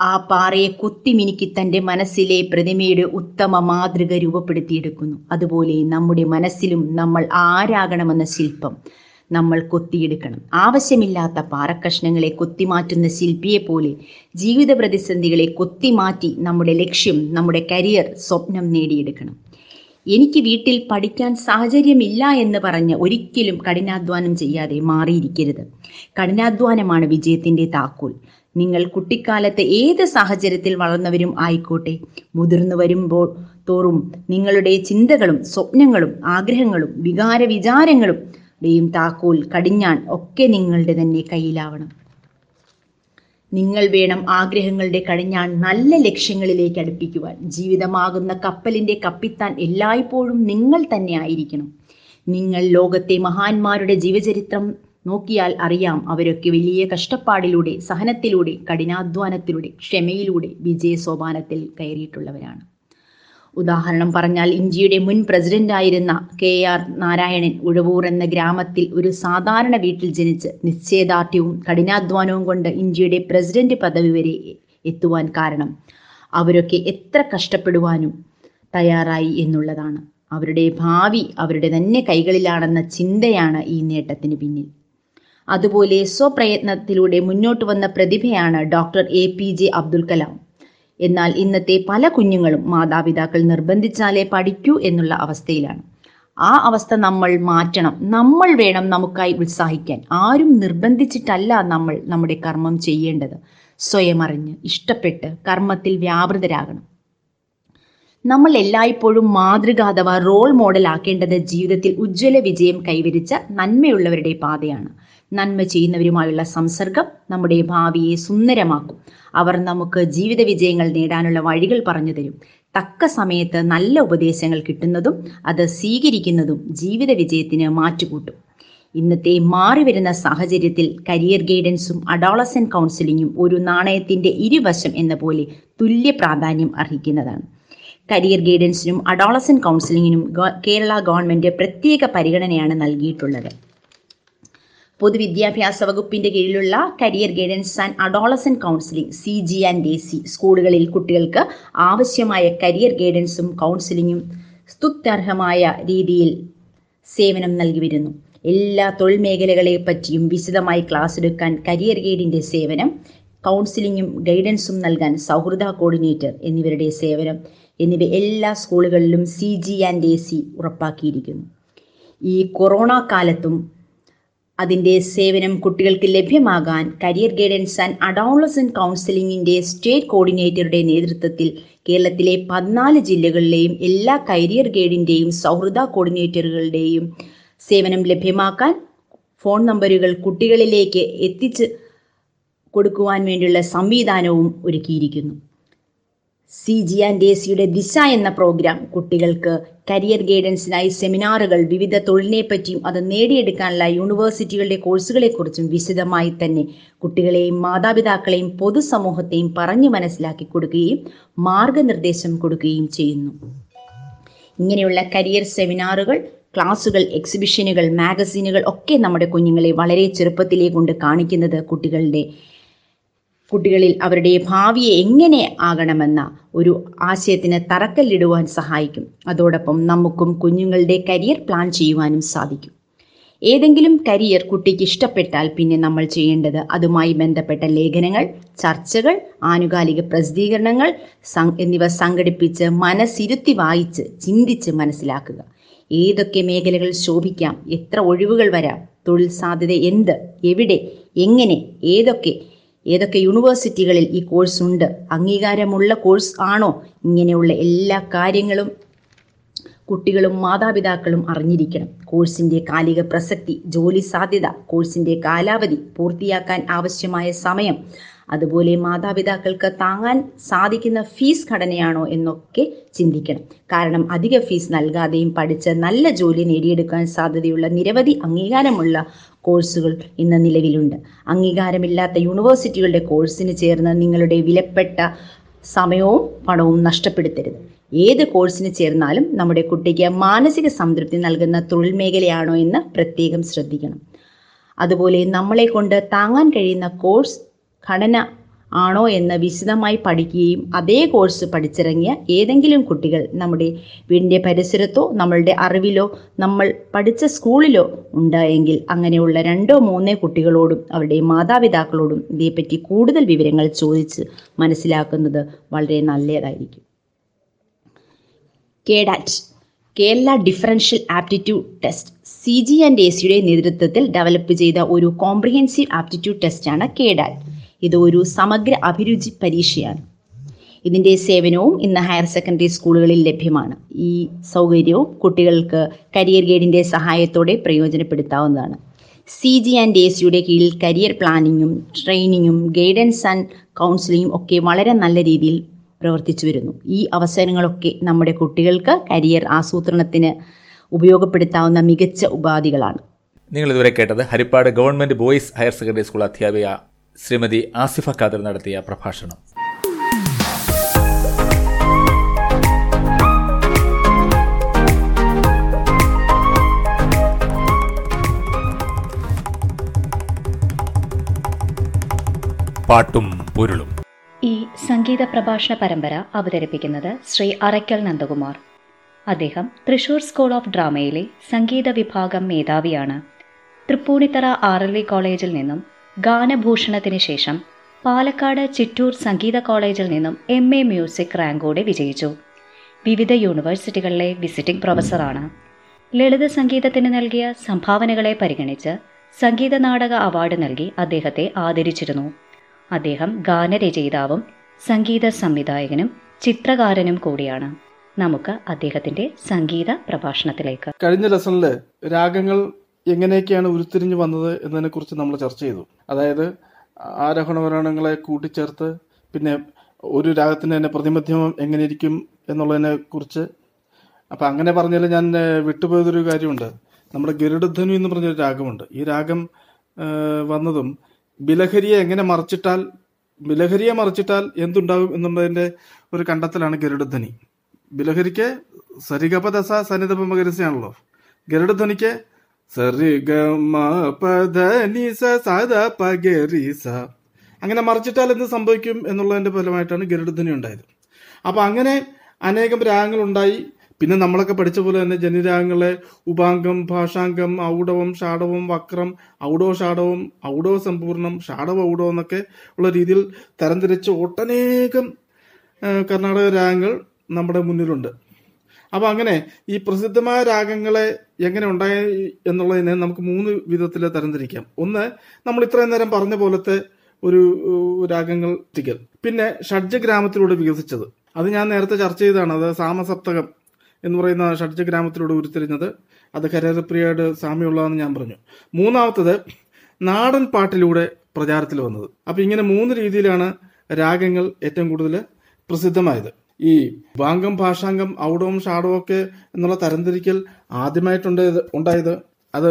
ആ പാറയെ കുത്തിമിനുക്കി തന്റെ മനസ്സിലെ പ്രതിമയുടെ ഉത്തമ മാതൃക രൂപപ്പെടുത്തിയെടുക്കുന്നു. അതുപോലെ നമ്മുടെ മനസ്സിലും നമ്മൾ ആരാകണമെന്ന ശില്പം നമ്മൾ കൊത്തിയെടുക്കണം. ആവശ്യമില്ലാത്ത പാറക്കഷ്ണങ്ങളെ കൊത്തിമാറ്റുന്ന ശില്പിയെ പോലെ ജീവിത പ്രതിസന്ധികളെ കൊത്തിമാറ്റി നമ്മുടെ ലക്ഷ്യം നമ്മുടെ കരിയർ സ്വപ്നം നേടിയെടുക്കണം. എനിക്ക് വീട്ടിൽ പഠിക്കാൻ സാഹചര്യമില്ല എന്ന് പറഞ്ഞ് ഒരിക്കലും കഠിനാധ്വാനം ചെയ്യാതെ മാറിയിരിക്കരുത്. കഠിനാധ്വാനമാണ് വിജയത്തിന്റെ താക്കോൽ. നിങ്ങൾ കുട്ടിക്കാലത്ത് ഏത് സാഹചര്യത്തിൽ വളർന്നവരും ആയിക്കോട്ടെ. മുതിർന്നു വരുമ്പോൾ തോറും നിങ്ങളുടെ ചിന്തകളും സ്വപ്നങ്ങളും ആഗ്രഹങ്ങളും വികാര വിചാരങ്ങളും താക്കോൽ കടിഞ്ഞാൻ ഒക്കെ നിങ്ങളുടെ തന്നെ കയ്യിലാവണം. നിങ്ങൾ വേണം ആഗ്രഹങ്ങളുടെ കടിഞ്ഞാൺ നല്ല ലക്ഷ്യങ്ങളിലേക്ക് അടുപ്പിക്കുവാൻ. ജീവിതമാകുന്ന കപ്പലിന്റെ കപ്പിത്താൻ എല്ലായ്പ്പോഴും നിങ്ങൾ തന്നെ ആയിരിക്കണം. നിങ്ങൾ ലോകത്തെ മഹാന്മാരുടെ ജീവചരിത്രം നോക്കിയാൽ അറിയാം അവരൊക്കെ വലിയ കഷ്ടപ്പാടിലൂടെ സഹനത്തിലൂടെ കഠിനാധ്വാനത്തിലൂടെ ക്ഷമയിലൂടെ വിജയ സോപാനത്തിൽ കയറിയിട്ടുള്ളവരാണ്. ഉദാഹരണം പറഞ്ഞാൽ ഇന്ത്യയുടെ മുൻ പ്രസിഡന്റായിരുന്ന കെ ആർ നാരായണൻ ഉഴവൂർ എന്ന ഗ്രാമത്തിൽ ഒരു സാധാരണ വീട്ടിൽ ജനിച്ച് നിശ്ചയദാർഢ്യവും കഠിനാധ്വാനവും കൊണ്ട് ഇന്ത്യയുടെ പ്രസിഡന്റ് പദവി വരെ എത്തുവാൻ കാരണം അവരൊക്കെ എത്ര കഷ്ടപ്പെടുവാനും തയ്യാറായി എന്നുള്ളതാണ്. അവരുടെ ഭാവി അവരുടെ തന്നെ കൈകളിലാണെന്ന ചിന്തയാണ് ഈ നേട്ടത്തിന് പിന്നിൽ. അതുപോലെ സ്വപ്രയത്നത്തിലൂടെ മുന്നോട്ട് വന്ന പ്രതിഭയാണ് doctor A P J Abdul Kalam. എന്നാൽ ഇന്നത്തെ പല കുഞ്ഞുങ്ങളും മാതാപിതാക്കൾ നിർബന്ധിച്ചാലേ പഠിക്കൂ എന്നുള്ള അവസ്ഥയിലാണ്. ആ അവസ്ഥ നമ്മൾ മാറ്റണം. നമ്മൾ വേണം നമുക്കായി ഉത്സാഹിക്കാൻ. ആരും നിർബന്ധിച്ചിട്ടല്ല നമ്മൾ നമ്മുടെ കർമ്മം ചെയ്യേണ്ടത്. സ്വയം അറിഞ്ഞ് ഇഷ്ടപ്പെട്ട് കർമ്മത്തിൽ വ്യാപൃതരാകണം. നമ്മൾ എല്ലായ്പ്പോഴും മാതൃക അഥവാ റോൾ മോഡൽ ആക്കേണ്ടത് ജീവിതത്തിൽ ഉജ്ജ്വല വിജയം കൈവരിച്ച നന്മയുള്ളവരുടെ പാതയാണ്. നന്മ ചെയ്യുന്നവരുമായുള്ള സംസർഗം നമ്മുടെ ഭാവിയെ സുന്ദരമാക്കും. അവർ നമുക്ക് ജീവിത വിജയങ്ങൾ നേടാനുള്ള വഴികൾ പറഞ്ഞു തരും. തക്ക സമയത്ത് നല്ല ഉപദേശങ്ങൾ കിട്ടുന്നതും അത് സ്വീകരിക്കുന്നതും ജീവിത വിജയത്തിന് മാറ്റുകൂട്ടും. ഇന്നത്തെ മാറിവരുന്ന സാഹചര്യത്തിൽ കരിയർ ഗൈഡൻസും അഡോളസൻ കൗൺസിലിങ്ങും ഒരു നാണയത്തിന്റെ ഇരുവശം എന്ന പോലെ തുല്യ പ്രാധാന്യം അർഹിക്കുന്നതാണ്. കരിയർ ഗൈഡൻസിനും അഡോളസൻ കൗൺസിലിങ്ങിനും കേരള ഗവൺമെന്റ് പ്രത്യേക പരിഗണനയാണ് നൽകിയിട്ടുള്ളത്. പൊതുവിദ്യാഭ്യാസ വകുപ്പിന്റെ കീഴിലുള്ള career guidance and adolescent counselling C G and A C സ്കൂളുകളിൽ കുട്ടികൾക്ക് ആവശ്യമായ കരിയർ ഗൈഡൻസും കൗൺസിലിങ്ങും സ്തുത്യർഹമായ രീതിയിൽ സേവനം നൽകി വരുന്നു. എല്ലാ തൊഴിൽ മേഖലകളെ പറ്റിയും വിശദമായി ക്ലാസ് എടുക്കാൻ കരിയർ ഗൈഡിന്റെ സേവനം കൗൺസിലിങ്ങും ഗൈഡൻസും നൽകാൻ സൗഹൃദ കോർഡിനേറ്റർ എന്നിവരുടെ സേവനം എന്നിവ എല്ലാ സ്കൂളുകളിലും C G and A C ഉറപ്പാക്കിയിരിക്കുന്നു. ഈ കൊറോണ കാലത്തും അതിന്റെ സേവനം കുട്ടികൾക്ക് ലഭ്യമാകാൻ കരിയർ ഗൈഡൻസ് ആൻഡ് അഡോളസൻ കൗൺസിലിംഗിന്റെ സ്റ്റേറ്റ് കോർഡിനേറ്ററുടെ നേതൃത്വത്തിൽ കേരളത്തിലെ പതിനാല് ജില്ലകളിലെയും എല്ലാ കരിയർ ഗൈഡിന്റെയും സൗഹൃദ കോർഡിനേറ്ററുകളുടെയും സേവനം ലഭ്യമാക്കാൻ ഫോൺ നമ്പറുകൾ കുട്ടികളിലേക്ക് എത്തിച്ച് കൊടുക്കുവാൻ വേണ്ടിയുള്ള സംവിധാനവും ഒരുക്കിയിരിക്കുന്നു. സി ജി ആൻഡ് എ സിയുടെ ദിശ എന്ന പ്രോഗ്രാം കുട്ടികൾക്ക് കരിയർ ഗൈഡൻസിനായി സെമിനാറുകൾ വിവിധ തൊഴിലിനെ പറ്റിയും അത് നേടിയെടുക്കാനുള്ള യൂണിവേഴ്സിറ്റികളുടെ കോഴ്സുകളെക്കുറിച്ചും വിശദമായി തന്നെ കുട്ടികളെയും മാതാപിതാക്കളെയും പൊതുസമൂഹത്തെയും പറഞ്ഞു മനസ്സിലാക്കി കൊടുക്കുകയും മാർഗനിർദ്ദേശം കൊടുക്കുകയും ചെയ്യുന്നു. ഇങ്ങനെയുള്ള കരിയർ സെമിനാറുകൾ ക്ലാസുകൾ എക്സിബിഷനുകൾ മാഗസീനുകൾ ഒക്കെ നമ്മുടെ കുഞ്ഞുങ്ങളെ വളരെ ചെറുപ്പത്തിലേ കൊണ്ട് കാണിക്കുന്നത് കുട്ടികളുടെ കുട്ടികളിൽ അവരുടെ ഭാവിയെ എങ്ങനെ ആകണമെന്ന ഒരു ആശയത്തിന് തറക്കല്ലിടുവാൻ സഹായിക്കും. അതോടൊപ്പം നമുക്കും കുഞ്ഞുങ്ങളുടെ കരിയർ പ്ലാൻ ചെയ്യുവാനും സാധിക്കും. ഏതെങ്കിലും കരിയർ കുട്ടിക്ക് ഇഷ്ടപ്പെട്ടാൽ പിന്നെ നമ്മൾ ചെയ്യേണ്ടത് അതുമായി ബന്ധപ്പെട്ട ലേഖനങ്ങൾ ചർച്ചകൾ ആനുകാലിക പ്രസിദ്ധീകരണങ്ങൾ എന്നിവ സംഘടിപ്പിച്ച് മനസ്സിരുത്തി വായിച്ച് ചിന്തിച്ച് മനസ്സിലാക്കുക. ഏതൊക്കെ മേഖലകൾ ശോഭിക്കാം? എത്ര ഒഴിവുകൾ വരാം? തൊഴിൽ സാധ്യത എന്ത്? എവിടെ? എങ്ങനെ? ഏതൊക്കെ? ഏതൊക്കെ യൂണിവേഴ്സിറ്റികളിൽ ഈ കോഴ്സ് ഉണ്ട്? അംഗീകാരമുള്ള കോഴ്സ് ആണോ? ഇങ്ങനെയുള്ള എല്ലാ കാര്യങ്ങളും കുട്ടികളും മാതാപിതാക്കളും അറിഞ്ഞിരിക്കണം. കോഴ്സിന്റെ കാലിക പ്രസക്തി ജോലി സാധ്യത കോഴ്സിന്റെ കാലാവധി പൂർത്തിയാക്കാൻ ആവശ്യമായ സമയം അതുപോലെ മാതാപിതാക്കൾക്ക് താങ്ങാൻ സാധിക്കുന്ന ഫീസ് ഘടനയാണോ എന്നൊക്കെ ചിന്തിക്കണം. കാരണം അധിക ഫീസ് നൽകാതെയും പഠിച്ച് നല്ല ജോലി നേടിയെടുക്കാൻ സാധ്യതയുള്ള നിരവധി അംഗീകാരമുള്ള കോഴ്സുകൾ ഇന്ന് നിലവിലുണ്ട്. അംഗീകാരമില്ലാത്ത യൂണിവേഴ്സിറ്റികളുടെ കോഴ്സിന് ചേർന്ന് നിങ്ങളുടെ വിലപ്പെട്ട സമയവും പണവും നഷ്ടപ്പെടുത്തരുത്. ഏത് കോഴ്സിന് ചേർന്നാലും നമ്മുടെ കുട്ടിക്ക് മാനസിക സംതൃപ്തി നൽകുന്ന തൊഴിൽ മേഖലയാണോ എന്ന് പ്രത്യേകം ശ്രദ്ധിക്കണം. അതുപോലെ നമ്മളെ കൊണ്ട് താങ്ങാൻ കഴിയുന്ന കോഴ്സ് ഘടന ആണോ എന്ന് വിശദമായി പഠിക്കുകയും അതേ കോഴ്സ് പഠിച്ചിറങ്ങിയ ഏതെങ്കിലും കുട്ടികൾ നമ്മുടെ വീടിന്റെ പരിസരത്തോ നമ്മളുടെ അറിവിലോ നമ്മൾ പഠിച്ച സ്കൂളിലോ ഉണ്ടായെങ്കിൽ അങ്ങനെയുള്ള രണ്ടോ മൂന്നോ കുട്ടികളോടും അവരുടെ മാതാപിതാക്കളോടും ഇതേപ്പറ്റി കൂടുതൽ വിവരങ്ങൾ ചോദിച്ച് മനസ്സിലാക്കുന്നത് വളരെ നല്ലതായിരിക്കും. KDAT Kerala differential aptitude test. C G and A സിയുടെ നേതൃത്വത്തിൽ ഡെവലപ്പ് ചെയ്ത ഒരു കോംപ്രിഹെൻസീവ് ആപ്റ്റിറ്റ്യൂഡ് ടെസ്റ്റാണ് കേഡാൽ ഇത് ഒരു സമഗ്ര അഭിരുചി പരീക്ഷയാണ്. ഇതിന്റെ സേവനവും ഇന്ന് ഹയർ സെക്കൻഡറി സ്കൂളുകളിൽ ലഭ്യമാണ്. ഈ സൗകര്യവും കുട്ടികൾക്ക് കരിയർ ഗൈഡിന്റെ സഹായത്തോടെ പ്രയോജനപ്പെടുത്താവുന്നതാണ്. സി ജി ആൻഡ് എ സിയുടെ കീഴിൽ കരിയർ പ്ലാനിങ്ങും ട്രെയിനിങ്ങും ഗൈഡൻസ് ആൻഡ് കൗൺസിലിങ്ങും ഒക്കെ വളരെ നല്ല രീതിയിൽ പ്രവർത്തിച്ചു വരുന്നു. ഈ അവസരങ്ങളൊക്കെ നമ്മുടെ കുട്ടികൾക്ക് കരിയർ ആസൂത്രണത്തിന് ഉപയോഗപ്പെടുത്താവുന്ന മികച്ച ഉപാധികളാണ്. നിങ്ങൾ ഇതുവരെ കേട്ടത് Haripad government boys higher secondary school അധ്യാപിക ശ്രീമതി ആസിഫ ഖാദർ നടത്തിയ പ്രഭാഷണം. പാട്ടും പൊരുളും. ഈ സംഗീത പ്രഭാഷണ പരമ്പര അവതരിപ്പിക്കുന്നത് ശ്രീ അറയ്ക്കൽ നന്ദകുമാർ. അദ്ദേഹം തൃശൂർ സ്കൂൾ ഓഫ് ഡ്രാമയിലെ സംഗീത വിഭാഗം മേധാവിയാണ്. തൃപ്പൂണിത്തറ ആർ എൽ വി കോളേജിൽ നിന്നും ഗാനഭൂഷണത്തിന് ശേഷം പാലക്കാട് ചിറ്റൂർ സംഗീത കോളേജിൽ നിന്നും എം എ മ്യൂസിക് റാങ്കോടെ വിജയിച്ചു. വിവിധ യൂണിവേഴ്സിറ്റികളിലെ വിസിറ്റിംഗ് പ്രൊഫസറാണ് ലളിത സംഗീതത്തിന് നൽകിയ സംഭാവനകളെ പരിഗണിച്ച് സംഗീത നാടക അവാർഡ് നൽകി അദ്ദേഹത്തെ ആദരിച്ചിരുന്നു. അദ്ദേഹം ഗാനരചയിതാവും സംഗീത സംവിധായകനും ചിത്രകാരനും കൂടിയാണ്. നമുക്ക് അദ്ദേഹത്തിന്റെ സംഗീത പ്രഭാഷണത്തിലേക്ക്. കഴിഞ്ഞ ലെസണിൽ രാഗങ്ങൾ എങ്ങനെയൊക്കെയാണ് ഉരുത്തിരിഞ്ഞു വന്നത് എന്നതിനെ കുറിച്ച് നമ്മൾ ചർച്ച ചെയ്തു. അതായത് ആരോഹണവരണങ്ങളെ കൂട്ടിച്ചേർത്ത് പിന്നെ ഒരു രാഗത്തിന് തന്നെ പ്രതിമധ്യമം എങ്ങനെയിരിക്കും എന്നുള്ളതിനെ കുറിച്ച് അപ്പം അങ്ങനെ പറഞ്ഞാൽ ഞാൻ വിട്ടുപോയതൊരു കാര്യമുണ്ട്. നമ്മുടെ ഗരുഡധ്വനി എന്ന് പറഞ്ഞൊരു രാഗമുണ്ട്. ഈ രാഗം വന്നതും ബിലഹരിയെ എങ്ങനെ മറിച്ചിട്ടാൽ ബിലഹരിയെ മറിച്ചിട്ടാൽ എന്തുണ്ടാകും എന്നുള്ളതിന്റെ ഒരു കണ്ടെത്തലാണ് ഗരുഡധ്വനി. ബിലഹരിക്ക് സരിഗപദസ സന്നിധപ മകരസയാണല്ലോ ഗരുഡധ്വനിക്ക് അങ്ങനെ മറിച്ചിട്ടാൽ എന്ത് സംഭവിക്കും എന്നുള്ളതിന്റെ ഫലമായിട്ടാണ് ഗരുഡധ്വനി ഉണ്ടായത്. അപ്പൊ അങ്ങനെ അനേകം രാഗങ്ങൾ ഉണ്ടായി പിന്നെ നമ്മളൊക്കെ പഠിച്ച പോലെ തന്നെ ജനിരാഗങ്ങളെ ഉപാംഗം ഭാഷാംഗം ഔഡവം ഷാഡവം വക്രം ഔഡോ ഷാഡവം ഔഡോ സമ്പൂർണം ഷാഡവ ഔഡോ എന്നൊക്കെ ഉള്ള രീതിയിൽ തരംതിരിച്ച് ഒട്ടനേകം കർണാടക രാഗങ്ങൾ നമ്മുടെ മുന്നിലുണ്ട്. അപ്പൊ അങ്ങനെ ഈ പ്രസിദ്ധമായ രാഗങ്ങളെ എങ്ങനെ ഉണ്ടായി എന്നുള്ളതിനെ നമുക്ക് മൂന്ന് വിധത്തിൽ തരംതിരിക്കാം. ഒന്ന് നമ്മൾ ഇത്രയും നേരം പറഞ്ഞ പോലത്തെ ഒരു രാഗങ്ങൾ ടിക്കൽ പിന്നെ ഷഡ്ജ ഗ്രാമത്തിലൂടെ വികസിച്ചത്. അത് ഞാൻ നേരത്തെ ചർച്ച ചെയ്തതാണ്. അത് സാമസപ്തകം എന്ന് പറയുന്ന ഷഡ്ജ ഗ്രാമത്തിലൂടെ ഉരുത്തിരിഞ്ഞത്. അത് കരേറപ്രിയയുടെ സാമ്യമുള്ളതെന്ന് ഞാൻ പറഞ്ഞു. മൂന്നാമത്തത് നാടൻ പാട്ടിലൂടെ പ്രചാരത്തിൽ വന്നത്. അപ്പൊ ഇങ്ങനെ മൂന്ന് രീതിയിലാണ് രാഗങ്ങൾ ഏറ്റവും കൂടുതൽ പ്രസിദ്ധമായത്. ഈ വാങ്കം ഭാഷാംഗം ഔടവും ഷാഡവും ഒക്കെ എന്നുള്ള തരംതിരിക്കൽ ആദ്യമായിട്ടുണ്ട് ഉണ്ടായത്. അത്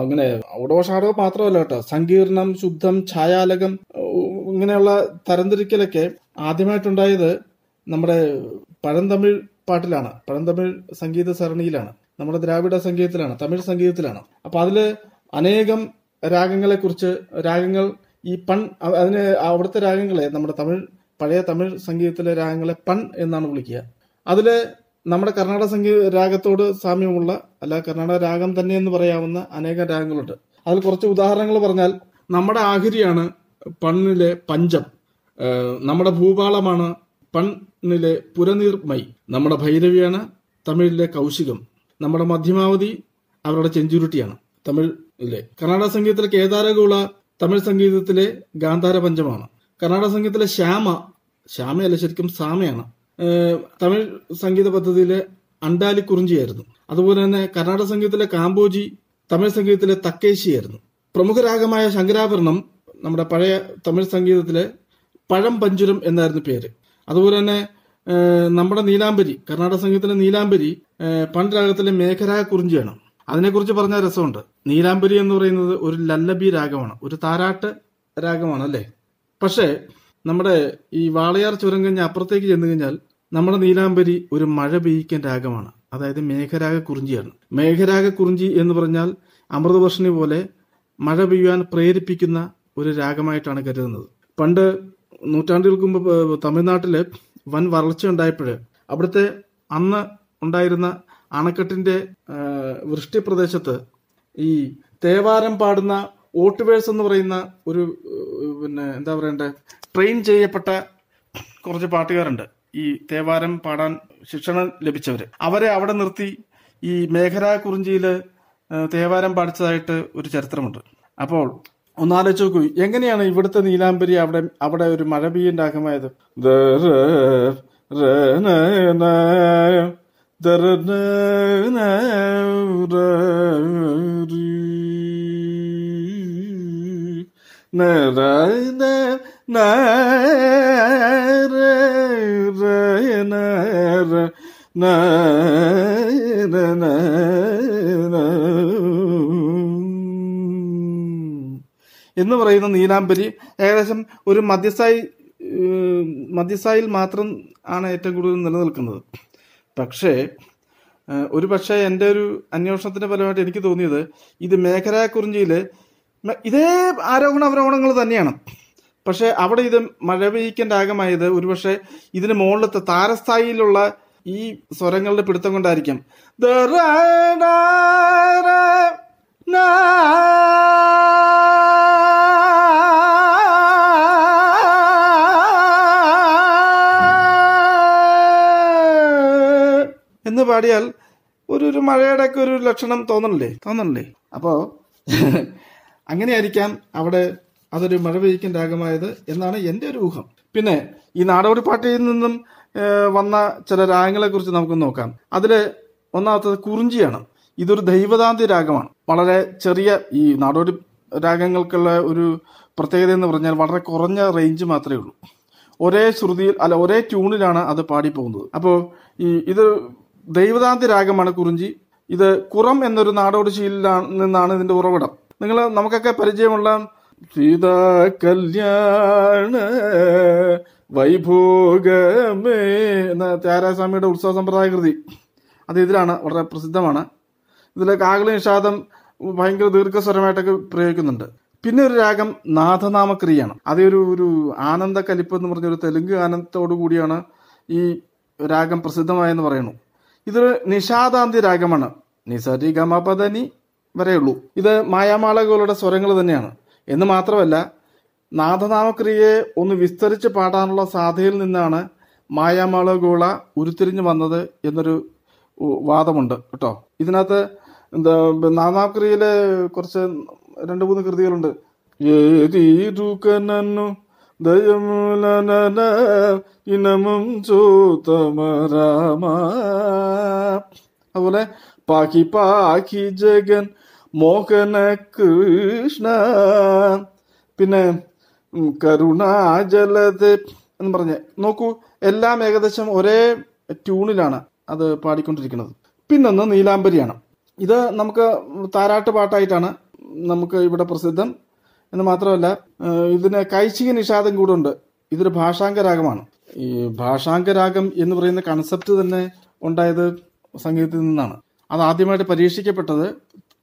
അങ്ങനെ ഔടവ ഷാഡോ മാത്രമല്ല കേട്ടോ. സങ്കീർണം ശുദ്ധം ഛായാലകം ഇങ്ങനെയുള്ള തരംതിരിക്കലൊക്കെ ആദ്യമായിട്ടുണ്ടായത് നമ്മുടെ പഴന്തമിഴ് പാട്ടിലാണ്. പഴന്തമിഴ് സംഗീത സരണിയിലാണ്. നമ്മുടെ ദ്രാവിഡ സംഗീതത്തിലാണ് തമിഴ് സംഗീതത്തിലാണ്. അപ്പൊ അതിൽ അനേകം രാഗങ്ങളെ കുറിച്ച് രാഗങ്ങൾ ഈ പൺ അതിന് അവിടുത്തെ രാഗങ്ങളെ നമ്മുടെ തമിഴ് പഴയ തമിഴ് സംഗീതത്തിലെ രാഗങ്ങളെ പൺ എന്നാണ് വിളിക്കുക. അതിൽ നമ്മുടെ കർണാടക സംഗീത രാഗത്തോട് സാമ്യമുള്ള അല്ല കർണാടക രാഗം തന്നെ എന്ന് പറയാവുന്ന അനേകം രാഗങ്ങളുണ്ട്. അതിൽ കുറച്ച് ഉദാഹരണങ്ങൾ പറഞ്ഞാൽ നമ്മുടെ ആഹിരിയാണ് പണ്ണിലെ പഞ്ചം. നമ്മുടെ ഭൂപാളമാണ് പണ്ണിലെ പുരനീർമൈ. നമ്മുടെ ഭൈരവിയാണ് തമിഴിലെ കൗശികം. നമ്മുടെ മധ്യമാവധി അവരുടെ ചെഞ്ചുരുട്ടിയാണ് തമിഴിലെ. കർണാടക സംഗീതത്തിലെ കേദാരകുള തമിഴ് സംഗീതത്തിലെ ഗാന്ധാര പഞ്ചമാണ് കർണാടക സംഗീതത്തിലെ ശ്യാമ ശ്യാമയല്ല ശരിക്കും സാമയാണ്. തമിഴ് സംഗീത പദ്ധതിയിലെ അണ്ടാലി കുറിഞ്ചിയായിരുന്നു. അതുപോലെ തന്നെ കർണാടക സംഗീതത്തിലെ കാമ്പോജി തമിഴ് സംഗീതത്തിലെ തക്കേശിയായിരുന്നു. പ്രമുഖ രാഗമായ ശങ്കരാഭരണം നമ്മുടെ പഴയ തമിഴ് സംഗീതത്തിലെ പഴം പഞ്ചുരം എന്നായിരുന്നു പേര്. അതുപോലെ തന്നെ നമ്മുടെ നീലാംബരി കർണാടക സംഗീതത്തിലെ നീലാംബരി പണ്ട് രാഗത്തിലെ മേഘരാഗ കുറിഞ്ചിയാണ്. അതിനെക്കുറിച്ച് പറഞ്ഞ രസമുണ്ട്. നീലാംബരി എന്ന് പറയുന്നത് ഒരു ലല്ലബി രാഗമാണ് ഒരു താരാട്ട് രാഗമാണ് അല്ലേ പക്ഷേ നമ്മുടെ ഈ വാളയാർ ചുരം കഴിഞ്ഞ അപ്പുറത്തേക്ക് ചെന്ന് കഴിഞ്ഞാൽ നമ്മുടെ നീലാംബരി ഒരു മഴ പെയ്യിക്കാൻ രാഗമാണ്. അതായത് മേഘരാഗ കുറിഞ്ചിയാണ്. മേഘരാഗ കുറിഞ്ചി എന്ന് പറഞ്ഞാൽ അമൃതവർഷിണി പോലെ മഴ പെയ്യാൻ പ്രേരിപ്പിക്കുന്ന ഒരു രാഗമായിട്ടാണ് കരുതുന്നത്. പണ്ട് നൂറ്റാണ്ടുകൾക്ക് മുമ്പ് തമിഴ്നാട്ടിലെ വൻ വരൾച്ച ഉണ്ടായപ്പോൾ അവിടുത്തെ അന്ന് ഉണ്ടായിരുന്ന അണക്കെട്ടിന്റെ വൃഷ്ടി പ്രദേശത്ത് ഈ തേവാരം പാടുന്ന ഓട്ടുവേഴ്സ് എന്ന് പറയുന്ന ഒരു പിന്നെ എന്താ പറയണ്ടേ? ട്രെയിൻ ചെയ്യപ്പെട്ട കുറച്ച് പാട്ടുകാരുണ്ട്. ഈ തേവാരം പാടാൻ ശിക്ഷണം ലഭിച്ചവര്. അവരെ അവിടെ നിർത്തി ഈ മേഘരാ കുറിഞ്ചിയിൽ തേവാരം പാടിച്ചതായിട്ട് ഒരു ചരിത്രമുണ്ട്. അപ്പോൾ ഒന്നാലോചിച്ച് നോക്കൂ എങ്ങനെയാണ് ഇവിടുത്തെ നീലാംബരി അവിടെ അവിടെ ഒരു മഴ പെയ്യുണ്ടാക്കമായത് എന്ന് പറയുന്ന നീലാംബരി ഏകദേശം ഒരു മധ്യസ്ഥായി മധ്യസ്ഥായിൽ മാത്രം ആണ് ഏറ്റവും കൂടുതൽ നിലനിൽക്കുന്നത്. പക്ഷേ ഒരു പക്ഷേ എന്റെ ഒരു അന്വേഷണത്തിന്റെ ഫലമായിട്ട് എനിക്ക് തോന്നിയത് ഇത് മേഖലാ കുറിഞ്ചിയിൽ ഇതേ ആരോഹണ അവരോഹണങ്ങൾ തന്നെയാണ്. പക്ഷേ അവിടെ ഇത് മഴ പെയ്യിക്കേണ്ട ആകമായത് ഒരുപക്ഷെ ഇതിന് മുകളിലത്തെ താരസ്ഥായിയിലുള്ള ഈ സ്വരങ്ങളുടെ പിടുത്തം കൊണ്ടായിരിക്കും. എന്ന് പാടിയാൽ ഒരു ഒരു മഴയുടെ ഒക്കെ ഒരു ലക്ഷണം തോന്നണില്ലേ? തോന്നണില്ലേ? അപ്പോ അങ്ങനെയായിരിക്കാം അവിടെ അതൊരു മഴ പെയ്യ്ക്കൻ രാഗമായത് എന്നാണ് എന്റെ ഒരു ഊഹം. പിന്നെ ഈ നാടോടി പാട്ടിൽ നിന്നും വന്ന ചില രാഗങ്ങളെ കുറിച്ച് നമുക്ക് നോക്കാം. അതിൽ ഒന്നാമത്തത് കുറിഞ്ചിയാണ്. ഇതൊരു ദൈവതാന്തി രാഗമാണ്. വളരെ ചെറിയ ഈ നാടോടി രാഗങ്ങൾക്കുള്ള ഒരു പ്രത്യേകത എന്ന് പറഞ്ഞാൽ വളരെ കുറഞ്ഞ റേഞ്ച് മാത്രമേ ഉള്ളൂ. ഒരേ ശ്രുതിയിൽ അല്ല ഒരേ ട്യൂണിലാണ് അത് പാടിപ്പോകുന്നത്. അപ്പോൾ ഈ ഇത് ദൈവതാന്തി രാഗമാണ് കുറിഞ്ചി. ഇത് കുറം എന്നൊരു നാടോടി ശീലിലാണ് നിന്നാണ് ഇതിന്റെ ഉറവിടം. നിങ്ങൾ നമുക്കൊക്കെ പരിചയമുള്ള സീതാ കല്യാണ വൈഭോഗമേ എന്ന ത്യാരാസ്വാമിയുടെ ഉത്സവ സമ്പ്രദായ കൃതി. അത് ഇതിലാണ് വളരെ പ്രസിദ്ധമാണ്. ഇതിൽ കാകളി നിഷാദം ഭയങ്കര ദീർഘസ്വരമായിട്ടൊക്കെ പ്രയോഗിക്കുന്നുണ്ട്. പിന്നെ ഒരു രാഗം നാഥനാമക്രിയാണ് അതൊരു ഒരു ആനന്ദ കലിപ്പ് എന്ന് പറഞ്ഞ ഒരു തെലുങ്ക് ഗാനത്തോടു കൂടിയാണ് ഈ രാഗം പ്രസിദ്ധമായെന്ന് പറയുന്നു. ഇതൊരു നിഷാദാന്തി രാഗമാണ്. നിസരി ഗമപദനി വരെയുള്ളൂ. ഇത് മായാമാളകളുടെ സ്വരങ്ങൾ തന്നെയാണ്. എന്ന് മാത്രമല്ല നാഥനാമക്രിയയെ ഒന്ന് വിസ്തരിച്ച് പാടാനുള്ള സാധ്യതയിൽ നിന്നാണ് മായാമാളഗോള ഉരുത്തിരിഞ്ഞു വന്നത് എന്നൊരു വാദമുണ്ട്. കേട്ടോ? ഇതിനകത്ത് എന്താ നാഥനാമക്രിയയിലെ കുറച്ച് രണ്ട് മൂന്ന് കൃതികളുണ്ട്. ഇനമും ചോത്തമരാമ അതുപോലെ പാക്കി പാക്കി ജഗൻ മോഹന കൃഷ്ണ പിന്നെ കരുണാജലത് എന്ന് പറഞ്ഞ് നോക്കൂ എല്ലാം ഏകദേശം ഒരേ ട്യൂണിലാണ് അത് പാടിക്കൊണ്ടിരിക്കുന്നത്. പിന്നൊന്ന് നീലാംബരിയാണ്. ഇത് നമുക്ക് താരാട്ട് പാട്ടായിട്ടാണ് നമുക്ക് ഇവിടെ പ്രസിദ്ധം. എന്ന് മാത്രമല്ല ഇതിന് കൈശിക നിഷാദം കൂടെ ഉണ്ട് ഇതൊരു ഭാഷാംഗരാഗമാണ്. ഈ ഭാഷാംഗരാഗം എന്ന് പറയുന്ന കൺസെപ്റ്റ് തന്നെ ഉണ്ടായത് സംഗീതത്തിൽ നിന്നാണ്. അത് ആദ്യമായിട്ട് പരീക്ഷിക്കപ്പെട്ടത്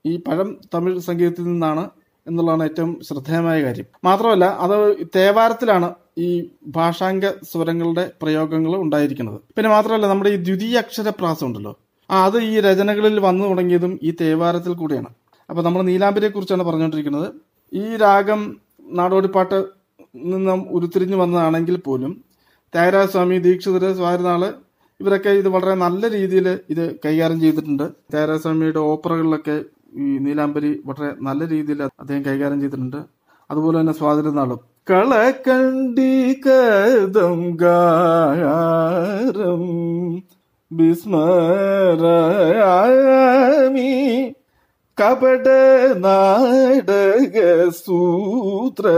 ഈ പഴം തമിഴ് സംഗീതത്തിൽ നിന്നാണ് എന്നുള്ളതാണ് ഏറ്റവും ശ്രദ്ധേയമായ കാര്യം. മാത്രമല്ല അത് തേവാരത്തിലാണ് ഈ ഭാഷാംഗ സ്വരങ്ങളുടെ പ്രയോഗങ്ങൾ ഉണ്ടായിരിക്കുന്നത്. പിന്നെ മാത്രമല്ല നമ്മുടെ ഈ ദ്വിതീയ അക്ഷരപ്രാസം ഉണ്ടല്ലോ. ആ അത് ഈ രചനകളിൽ വന്നു തുടങ്ങിയതും ഈ തേവാരത്തിൽ കൂടിയാണ്. അപ്പൊ നമ്മൾ നീലാംബരിയെ കുറിച്ചാണ് പറഞ്ഞുകൊണ്ടിരിക്കുന്നത്. ഈ രാഗം നാടോടിപ്പാട്ട് നിന്നും ഉരുത്തിരിഞ്ഞു വന്നതാണെങ്കിൽ പോലും ത്യാഗരാജ സ്വാമി ദീക്ഷിതര് സ്വാരനാൾ ഇവരൊക്കെ ഇത് വളരെ നല്ല രീതിയിൽ ഇത് കൈകാര്യം ചെയ്തിട്ടുണ്ട്. ത്യാഗരാജ സ്വാമിയുടെ ഓപ്പറകളിലൊക്കെ ഈ നീലാംബരി വളരെ നല്ല രീതിയിൽ അദ്ദേഹം കൈകാര്യം ചെയ്തിട്ടുണ്ട്. അതുപോലെ തന്നെ സ്വാതന്ത്ര്യനാളും കളക്കണ്ടി കദം ഗാരം വിസ്മരാമി കപട നാടക സൂത്രധാരം.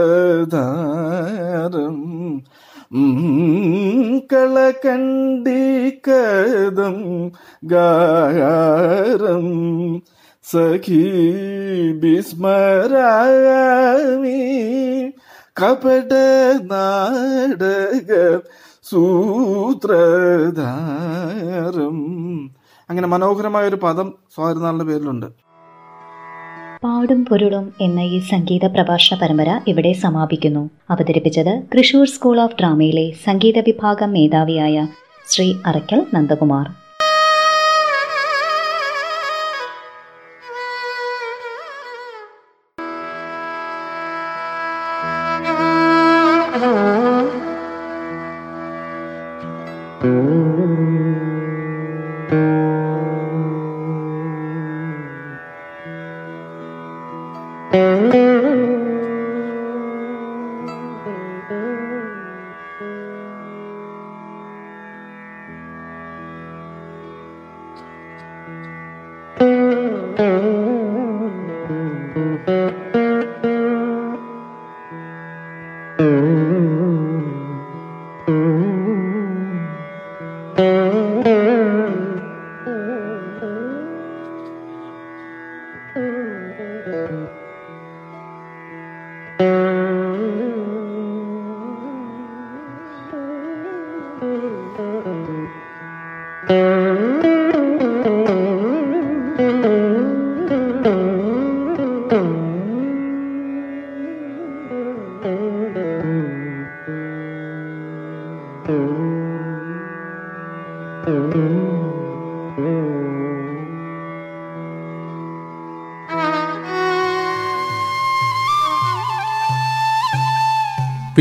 കളകണ്ടി കഥം ഗാരം സഖി വിസ്മരാമി കപട നാടക സൂത്രധാരം. അങ്ങനെ മനോഹരമായ ഒരു പദം സ്വാതിനാളിന്റെ പേരിലുണ്ട്. പാടും പൊരുളും എന്ന ഈ സംഗീത പ്രഭാഷണ പരമ്പര ഇവിടെ സമാപിക്കുന്നു. അവതരിപ്പിച്ചത് തൃശൂർ സ്കൂൾ ഓഫ് ഡ്രാമയിലെ സംഗീത വിഭാഗം മേധാവിയായ ശ്രീ അറയ്ക്കൽ നന്ദകുമാർ.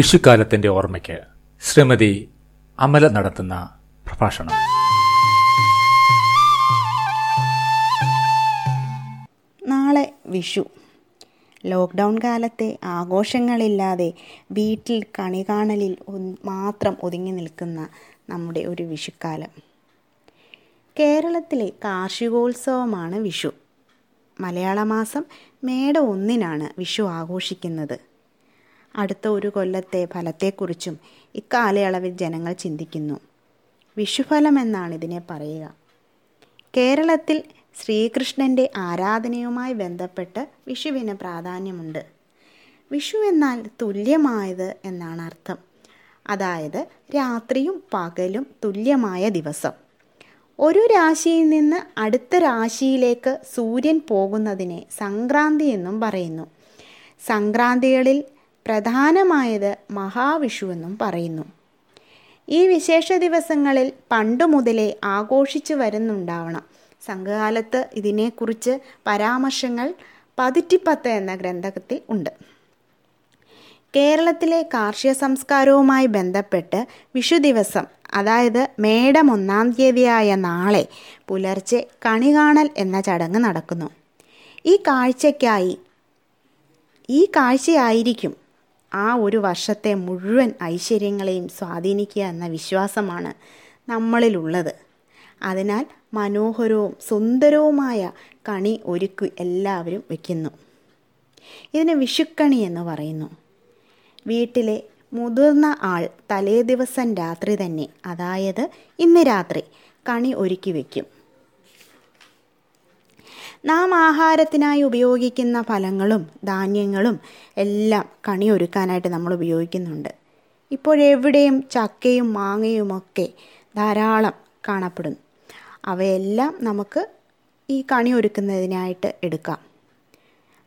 വിഷുക്കാലത്തിന്റെ ഓർമ്മയ്ക്ക് ശ്രീമതി അമല നടത്തുന്ന പ്രഭാഷണം. നാളെ വിഷു. ലോക്ക്ഡൗൺ കാലത്തെ ആഘോഷങ്ങളില്ലാതെ വീട്ടിൽ കണി കാണലിൽ മാത്രം ഒതുങ്ങി നിൽക്കുന്ന നമ്മുടെ ഒരു വിഷുക്കാലം. കേരളത്തിലെ കാർഷികോത്സവമാണ് വിഷു. മലയാള മാസം മേട ഒന്നിനാണ് വിഷു ആഘോഷിക്കുന്നത്. അടുത്ത ഒരു കൊല്ലത്തെ ഫലത്തെക്കുറിച്ചും ഇക്കാലയളവിൽ ജനങ്ങൾ ചിന്തിക്കുന്നു. വിഷുഫലം എന്നാണ് ഇതിനെ പറയുക. കേരളത്തിൽ ശ്രീകൃഷ്ണന്റെ ആരാധനയുമായി ബന്ധപ്പെട്ട് വിഷുവിന് പ്രാധാന്യമുണ്ട്. വിഷു എന്നാൽ തുല്യമായത് എന്നാണ് അർത്ഥം. അതായത് രാത്രിയും പകലും തുല്യമായ ദിവസം. ഒരു രാശിയിൽ നിന്ന് അടുത്ത രാശിയിലേക്ക് സൂര്യൻ പോകുന്നതിനെ സംക്രാന്തി എന്നും പറയുന്നു. സംക്രാന്തികളിൽ പ്രധാനമായത് മഹാവിഷു എന്നും പറയുന്നു. ഈ വിശേഷ ദിവസങ്ങളിൽ പണ്ടു മുതലേ ആഘോഷിച്ചു വരുന്നുണ്ടാവണം. സംഘകാലത്ത് ഇതിനെക്കുറിച്ച് പരാമർശങ്ങൾ പതിറ്റിപ്പത്ത് എന്ന ഗ്രന്ഥത്തിൽ ഉണ്ട്. കേരളത്തിലെ കാർഷിക സംസ്കാരവുമായി ബന്ധപ്പെട്ട് വിഷു ദിവസം അതായത് മേടം ഒന്നാം തീയതിയായ നാളെ പുലർച്ചെ കണി കാണൽ എന്ന ചടങ്ങ് നടക്കുന്നു. ഈ കാഴ്ചയ്ക്കായി ഈ കാഴ്ചയായിരിക്കും ആ ഒരു വർഷത്തെ മുഴുവൻ ഐശ്വര്യങ്ങളെയും സ്വാധീനിക്കുക എന്ന വിശ്വാസമാണ് നമ്മളിലുള്ളത്. അതിനാൽ മനോഹരവും സുന്ദരവുമായ കണി ഒരുക്കി എല്ലാവരും വയ്ക്കുന്നു ഇതിന് വിഷുക്കണി എന്ന് പറയുന്നു. വീട്ടിലെ മുതിർന്ന ആൾ തലേദിവസം രാത്രി തന്നെ അതായത് ഇന്ന് രാത്രി കണി ഒരുക്കി വയ്ക്കും നാം ആഹാരത്തിനായി ഉപയോഗിക്കുന്ന ഫലങ്ങളും ധാന്യങ്ങളും എല്ലാം കണി ഒരുക്കാനായിട്ട് നമ്മൾ ഉപയോഗിക്കുന്നുണ്ട്. ഇപ്പോഴെവിടെയും ചക്കയും മാങ്ങയുമൊക്കെ ധാരാളം കാണപ്പെടുന്നു. അവയെല്ലാം നമുക്ക് ഈ കണി ഒരുക്കുന്നതിനായിട്ട് എടുക്കാം.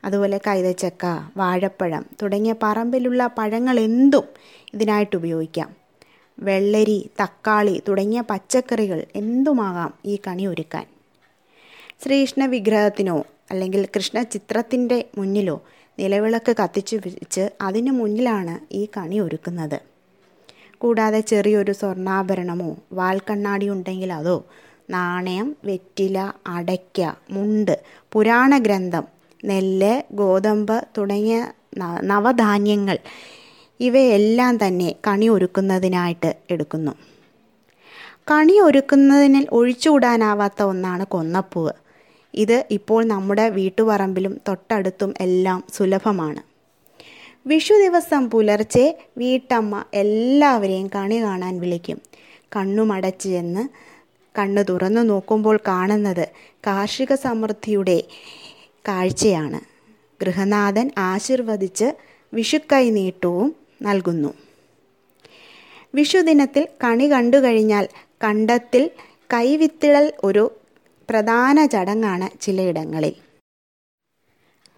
അതുപോലെ കൈതച്ചക്ക വാഴപ്പഴം തുടങ്ങിയ പറമ്പിലുള്ള പഴങ്ങൾ എന്തും ഇതിനായിട്ട് ഉപയോഗിക്കാം. വെള്ളരി തക്കാളി തുടങ്ങിയ പച്ചക്കറികൾ എന്തുമാകാം ഈ കണി ഒരുക്കാൻ? ശ്രീകൃഷ്ണ വിഗ്രഹത്തിനോ അല്ലെങ്കിൽ കൃഷ്ണ ചിത്രത്തിന്റെ മുന്നിലോ നിലവിളക്ക് കത്തിച്ചു വെച്ച് അതിന് മുന്നിലാണ് ഈ കണി ഒരുക്കുന്നത്. കൂടാതെ ചെറിയൊരു സ്വർണാഭരണമോ വാൽക്കണ്ണാടി ഉണ്ടെങ്കിൽ അതോ നാണയം വെറ്റില അടയ്ക്ക മുണ്ട് പുരാണ ഗ്രന്ഥം നെല്ല് ഗോതമ്പ് തുടങ്ങിയ നവധാന്യങ്ങൾ ഇവയെല്ലാം തന്നെ കണി ഒരുക്കുന്നതിനായിട്ട് എടുക്കുന്നു. കണി ഒരുക്കുന്നതിന് ഒഴിച്ചുകൂടാനാവാത്ത ഒന്നാണ് കൊന്നപ്പൂവ്. ഇത് ഇപ്പോൾ നമ്മുടെ വീട്ടുപറമ്പിലും തൊട്ടടുത്തും എല്ലാം സുലഭമാണ്. വിഷു ദിവസം പുലർച്ചെ വീട്ടമ്മ എല്ലാവരെയും കണി കാണാൻ വിളിക്കും. കണ്ണുമടച്ച് ചെന്ന് കണ്ണു തുറന്നു നോക്കുമ്പോൾ കാണുന്നത് കാർഷിക സമൃദ്ധിയുടെ കാഴ്ചയാണ്. ഗൃഹനാഥൻ ആശീർവദിച്ച് വിഷുക്കൈ നീട്ടവും നൽകുന്നു. വിഷുദിനത്തിൽ കണി കണ്ടു കഴിഞ്ഞാൽ കണ്ടത്തിൽ കൈവിത്തിടൽ ഒരു പ്രധാന ചടങ്ങാണ് ചിലയിടങ്ങളിൽ.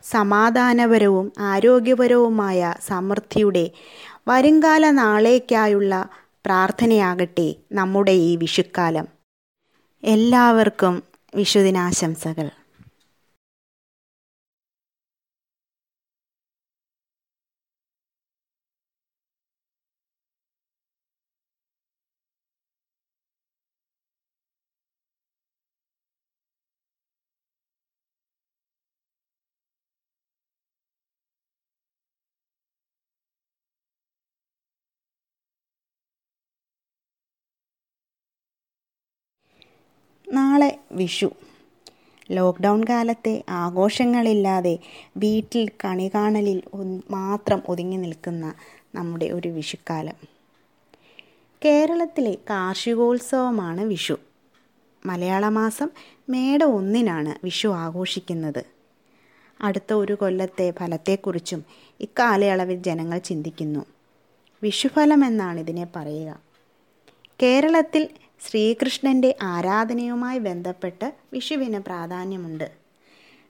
സമാധാനപരവും ആരോഗ്യപരവുമായ സമൃദ്ധിയുടെ വരുംകാല നാളേക്കായുള്ള പ്രാർത്ഥനയാകട്ടെ നമ്മുടെ ഈ വിഷുക്കാലം. എല്ലാവർക്കും വിഷുദിനാശംസകൾ. നാളെ വിഷു. ലോക്ക്ഡൗൺ കാലത്തെ ആഘോഷങ്ങളില്ലാതെ വീട്ടിൽ കണി കാണലിൽ മാത്രം ഒതുങ്ങി നിൽക്കുന്ന നമ്മുടെ ഒരു വിഷുക്കാലം. കേരളത്തിലെ കാർഷികോത്സവമാണ് വിഷു. മലയാള മാസം മേട ഒന്നിനാണ് വിഷു ആഘോഷിക്കുന്നത്. അടുത്ത ഒരു കൊല്ലത്തെ ഫലത്തെക്കുറിച്ചും ഇക്കാലയളവിൽ ജനങ്ങൾ ചിന്തിക്കുന്നു. വിഷുഫലം എന്നാണ് ഇതിനെ പറയുക. കേരളത്തിൽ ശ്രീകൃഷ്ണന്റെ ആരാധനയുമായി ബന്ധപ്പെട്ട് വിഷുവിന് പ്രാധാന്യമുണ്ട്.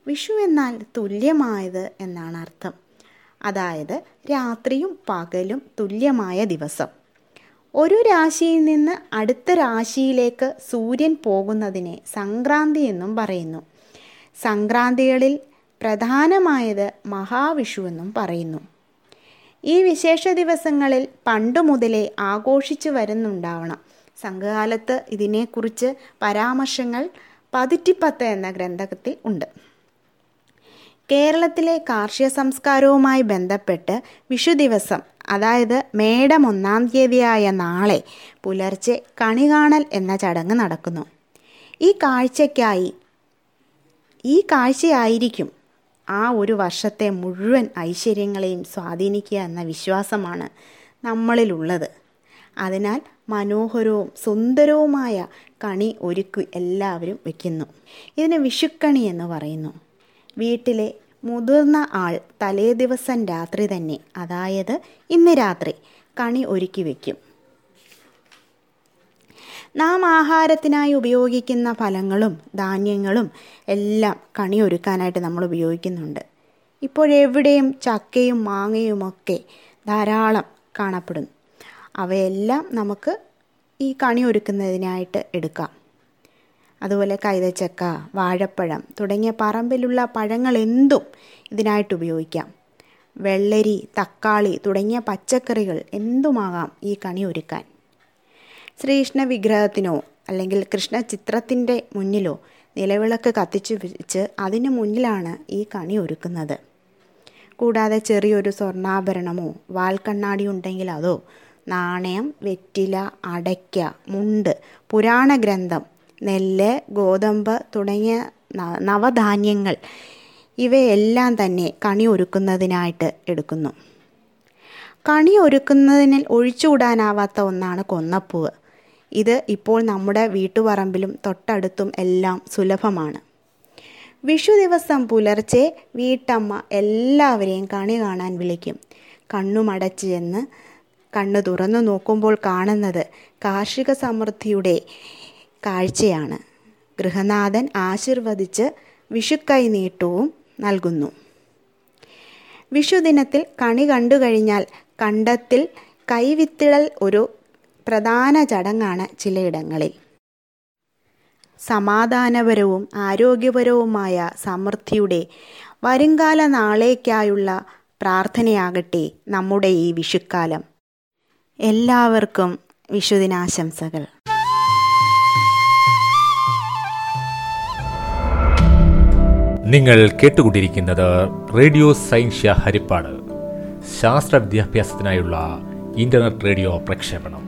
വിഷു എന്നാൽ തുല്യമായത് എന്നാണ് അർത്ഥം. അതായത് രാത്രിയും പകലും തുല്യമായ ദിവസം. ഒരു രാശിയിൽ നിന്ന് അടുത്ത രാശിയിലേക്ക് സൂര്യൻ പോകുന്നതിനെ സംക്രാന്തി എന്നും പറയുന്നു. സംക്രാന്തികളിൽ പ്രധാനമായത് മഹാവിഷു എന്നും പറയുന്നു. ഈ വിശേഷ ദിവസങ്ങളിൽ പണ്ടു മുതലേ ആഘോഷിച്ചു വരുന്നുണ്ടാവണം. സംഘകാലത്ത് ഇതിനെക്കുറിച്ച് പരാമർശങ്ങൾ പതിറ്റിപ്പത്ത് എന്ന ഗ്രന്ഥത്തിൽ ഉണ്ട്. കേരളത്തിലെ കാർഷിക സംസ്കാരവുമായി ബന്ധപ്പെട്ട് വിഷു ദിവസം അതായത് മേടം ഒന്നാം തീയതിയായ നാളെ പുലർച്ചെ കണി കാണൽ എന്ന ചടങ്ങ് നടക്കുന്നു. ഈ കാഴ്ചയ്ക്കായി ഈ കാഴ്ചയായിരിക്കും ആ ഒരു വർഷത്തെ മുഴുവൻ ഐശ്വര്യങ്ങളെയും സ്വാധീനിക്കുക എന്ന വിശ്വാസമാണ് നമ്മളിലുള്ളത്. അതിനാൽ മനോഹരവും സുന്ദരവുമായ കണി ഒരുക്കി എല്ലാവരും വയ്ക്കുന്നു ഇതിന് വിഷുക്കണി എന്ന് പറയുന്നു. വീട്ടിലെ മുതിർന്ന ആൾ തലേ ദിവസം രാത്രി തന്നെ അതായത് ഇന്ന് രാത്രി കണി ഒരുക്കി വയ്ക്കും നാം ആഹാരത്തിനായി ഉപയോഗിക്കുന്ന ഫലങ്ങളും ധാന്യങ്ങളും എല്ലാം കണി ഒരുക്കാനായിട്ട് നമ്മൾ ഉപയോഗിക്കുന്നുണ്ട്. ഇപ്പോഴെവിടെയും ചക്കയും മാങ്ങയുമൊക്കെ ധാരാളം കാണപ്പെടുന്നു. അവയെല്ലാം നമുക്ക് ഈ കണി ഒരുക്കുന്നതിനായിട്ട് എടുക്കാം. അതുപോലെ കൈതച്ചക്ക വാഴപ്പഴം തുടങ്ങിയ പറമ്പിലുള്ള പഴങ്ങൾ എന്തും ഇതിനായിട്ട് ഉപയോഗിക്കാം. വെള്ളരി തക്കാളി തുടങ്ങിയ പച്ചക്കറികൾ എന്തുമാകാം ഈ കണി ഒരുക്കാൻ? ശ്രീകൃഷ്ണ വിഗ്രഹത്തിനോ അല്ലെങ്കിൽ കൃഷ്ണ ചിത്രത്തിന്റെ മുന്നിലോ നിലവിളക്ക് കത്തിച്ചു വെച്ച് അതിന് മുന്നിലാണ് ഈ കണി ഒരുക്കുന്നത്. കൂടാതെ ചെറിയൊരു സ്വർണാഭരണമോ വാൽക്കണ്ണാടി ഉണ്ടെങ്കിൽ അതോ നാണയം വെറ്റില അടയ്ക്ക മുണ്ട് പുരാണ ഗ്രന്ഥം നെല്ല് ഗോതമ്പ് തുടങ്ങിയ നവധാന്യങ്ങൾ ഇവയെല്ലാം തന്നെ കണി ഒരുക്കുന്നതിനായിട്ട് എടുക്കുന്നു. കണി ഒരുക്കുന്നതിന് ഒഴിച്ചുകൂടാനാവാത്ത ഒന്നാണ് കൊന്നപ്പൂവ്. ഇത് ഇപ്പോൾ നമ്മുടെ വീട്ടുപറമ്പിലും തൊട്ടടുത്തും എല്ലാം സുലഭമാണ്. വിഷു ദിവസം പുലർച്ചെ വീട്ടമ്മ എല്ലാവരെയും കണി കാണാൻ വിളിക്കും. കണ്ണുമടച്ച് ചെന്ന് കണ്ണു തുറന്നു നോക്കുമ്പോൾ കാണുന്നത് കാർഷിക സമൃദ്ധിയുടെ കാഴ്ചയാണ്. ഗൃഹനാഥൻ ആശീർവദിച്ച് വിഷുക്കൈ നീട്ടവും നൽകുന്നു. വിഷുദിനത്തിൽ കണി കണ്ടു കഴിഞ്ഞാൽ കണ്ടത്തിൽ കൈവിത്തിടൽ ഒരു പ്രധാന ചടങ്ങാണ് ചിലയിടങ്ങളിൽ. സമാധാനപരവും ആരോഗ്യപരവുമായ സമൃദ്ധിയുടെ വരുംകാല നാളേക്കായുള്ള പ്രാർത്ഥനയാകട്ടെ നമ്മുടെ ഈ വിഷുക്കാലം. എല്ലാവർക്കും വിഷുദിനാശംസകൾ. നിങ്ങൾ കേട്ടുകൊണ്ടിരിക്കുന്നത് റേഡിയോ സൈൻഷ്യ ഹരിപ്പാട്. ശാസ്ത്ര വിദ്യാഭ്യാസത്തിനായുള്ള ഇന്റർനെറ്റ് റേഡിയോ പ്രക്ഷേപണം.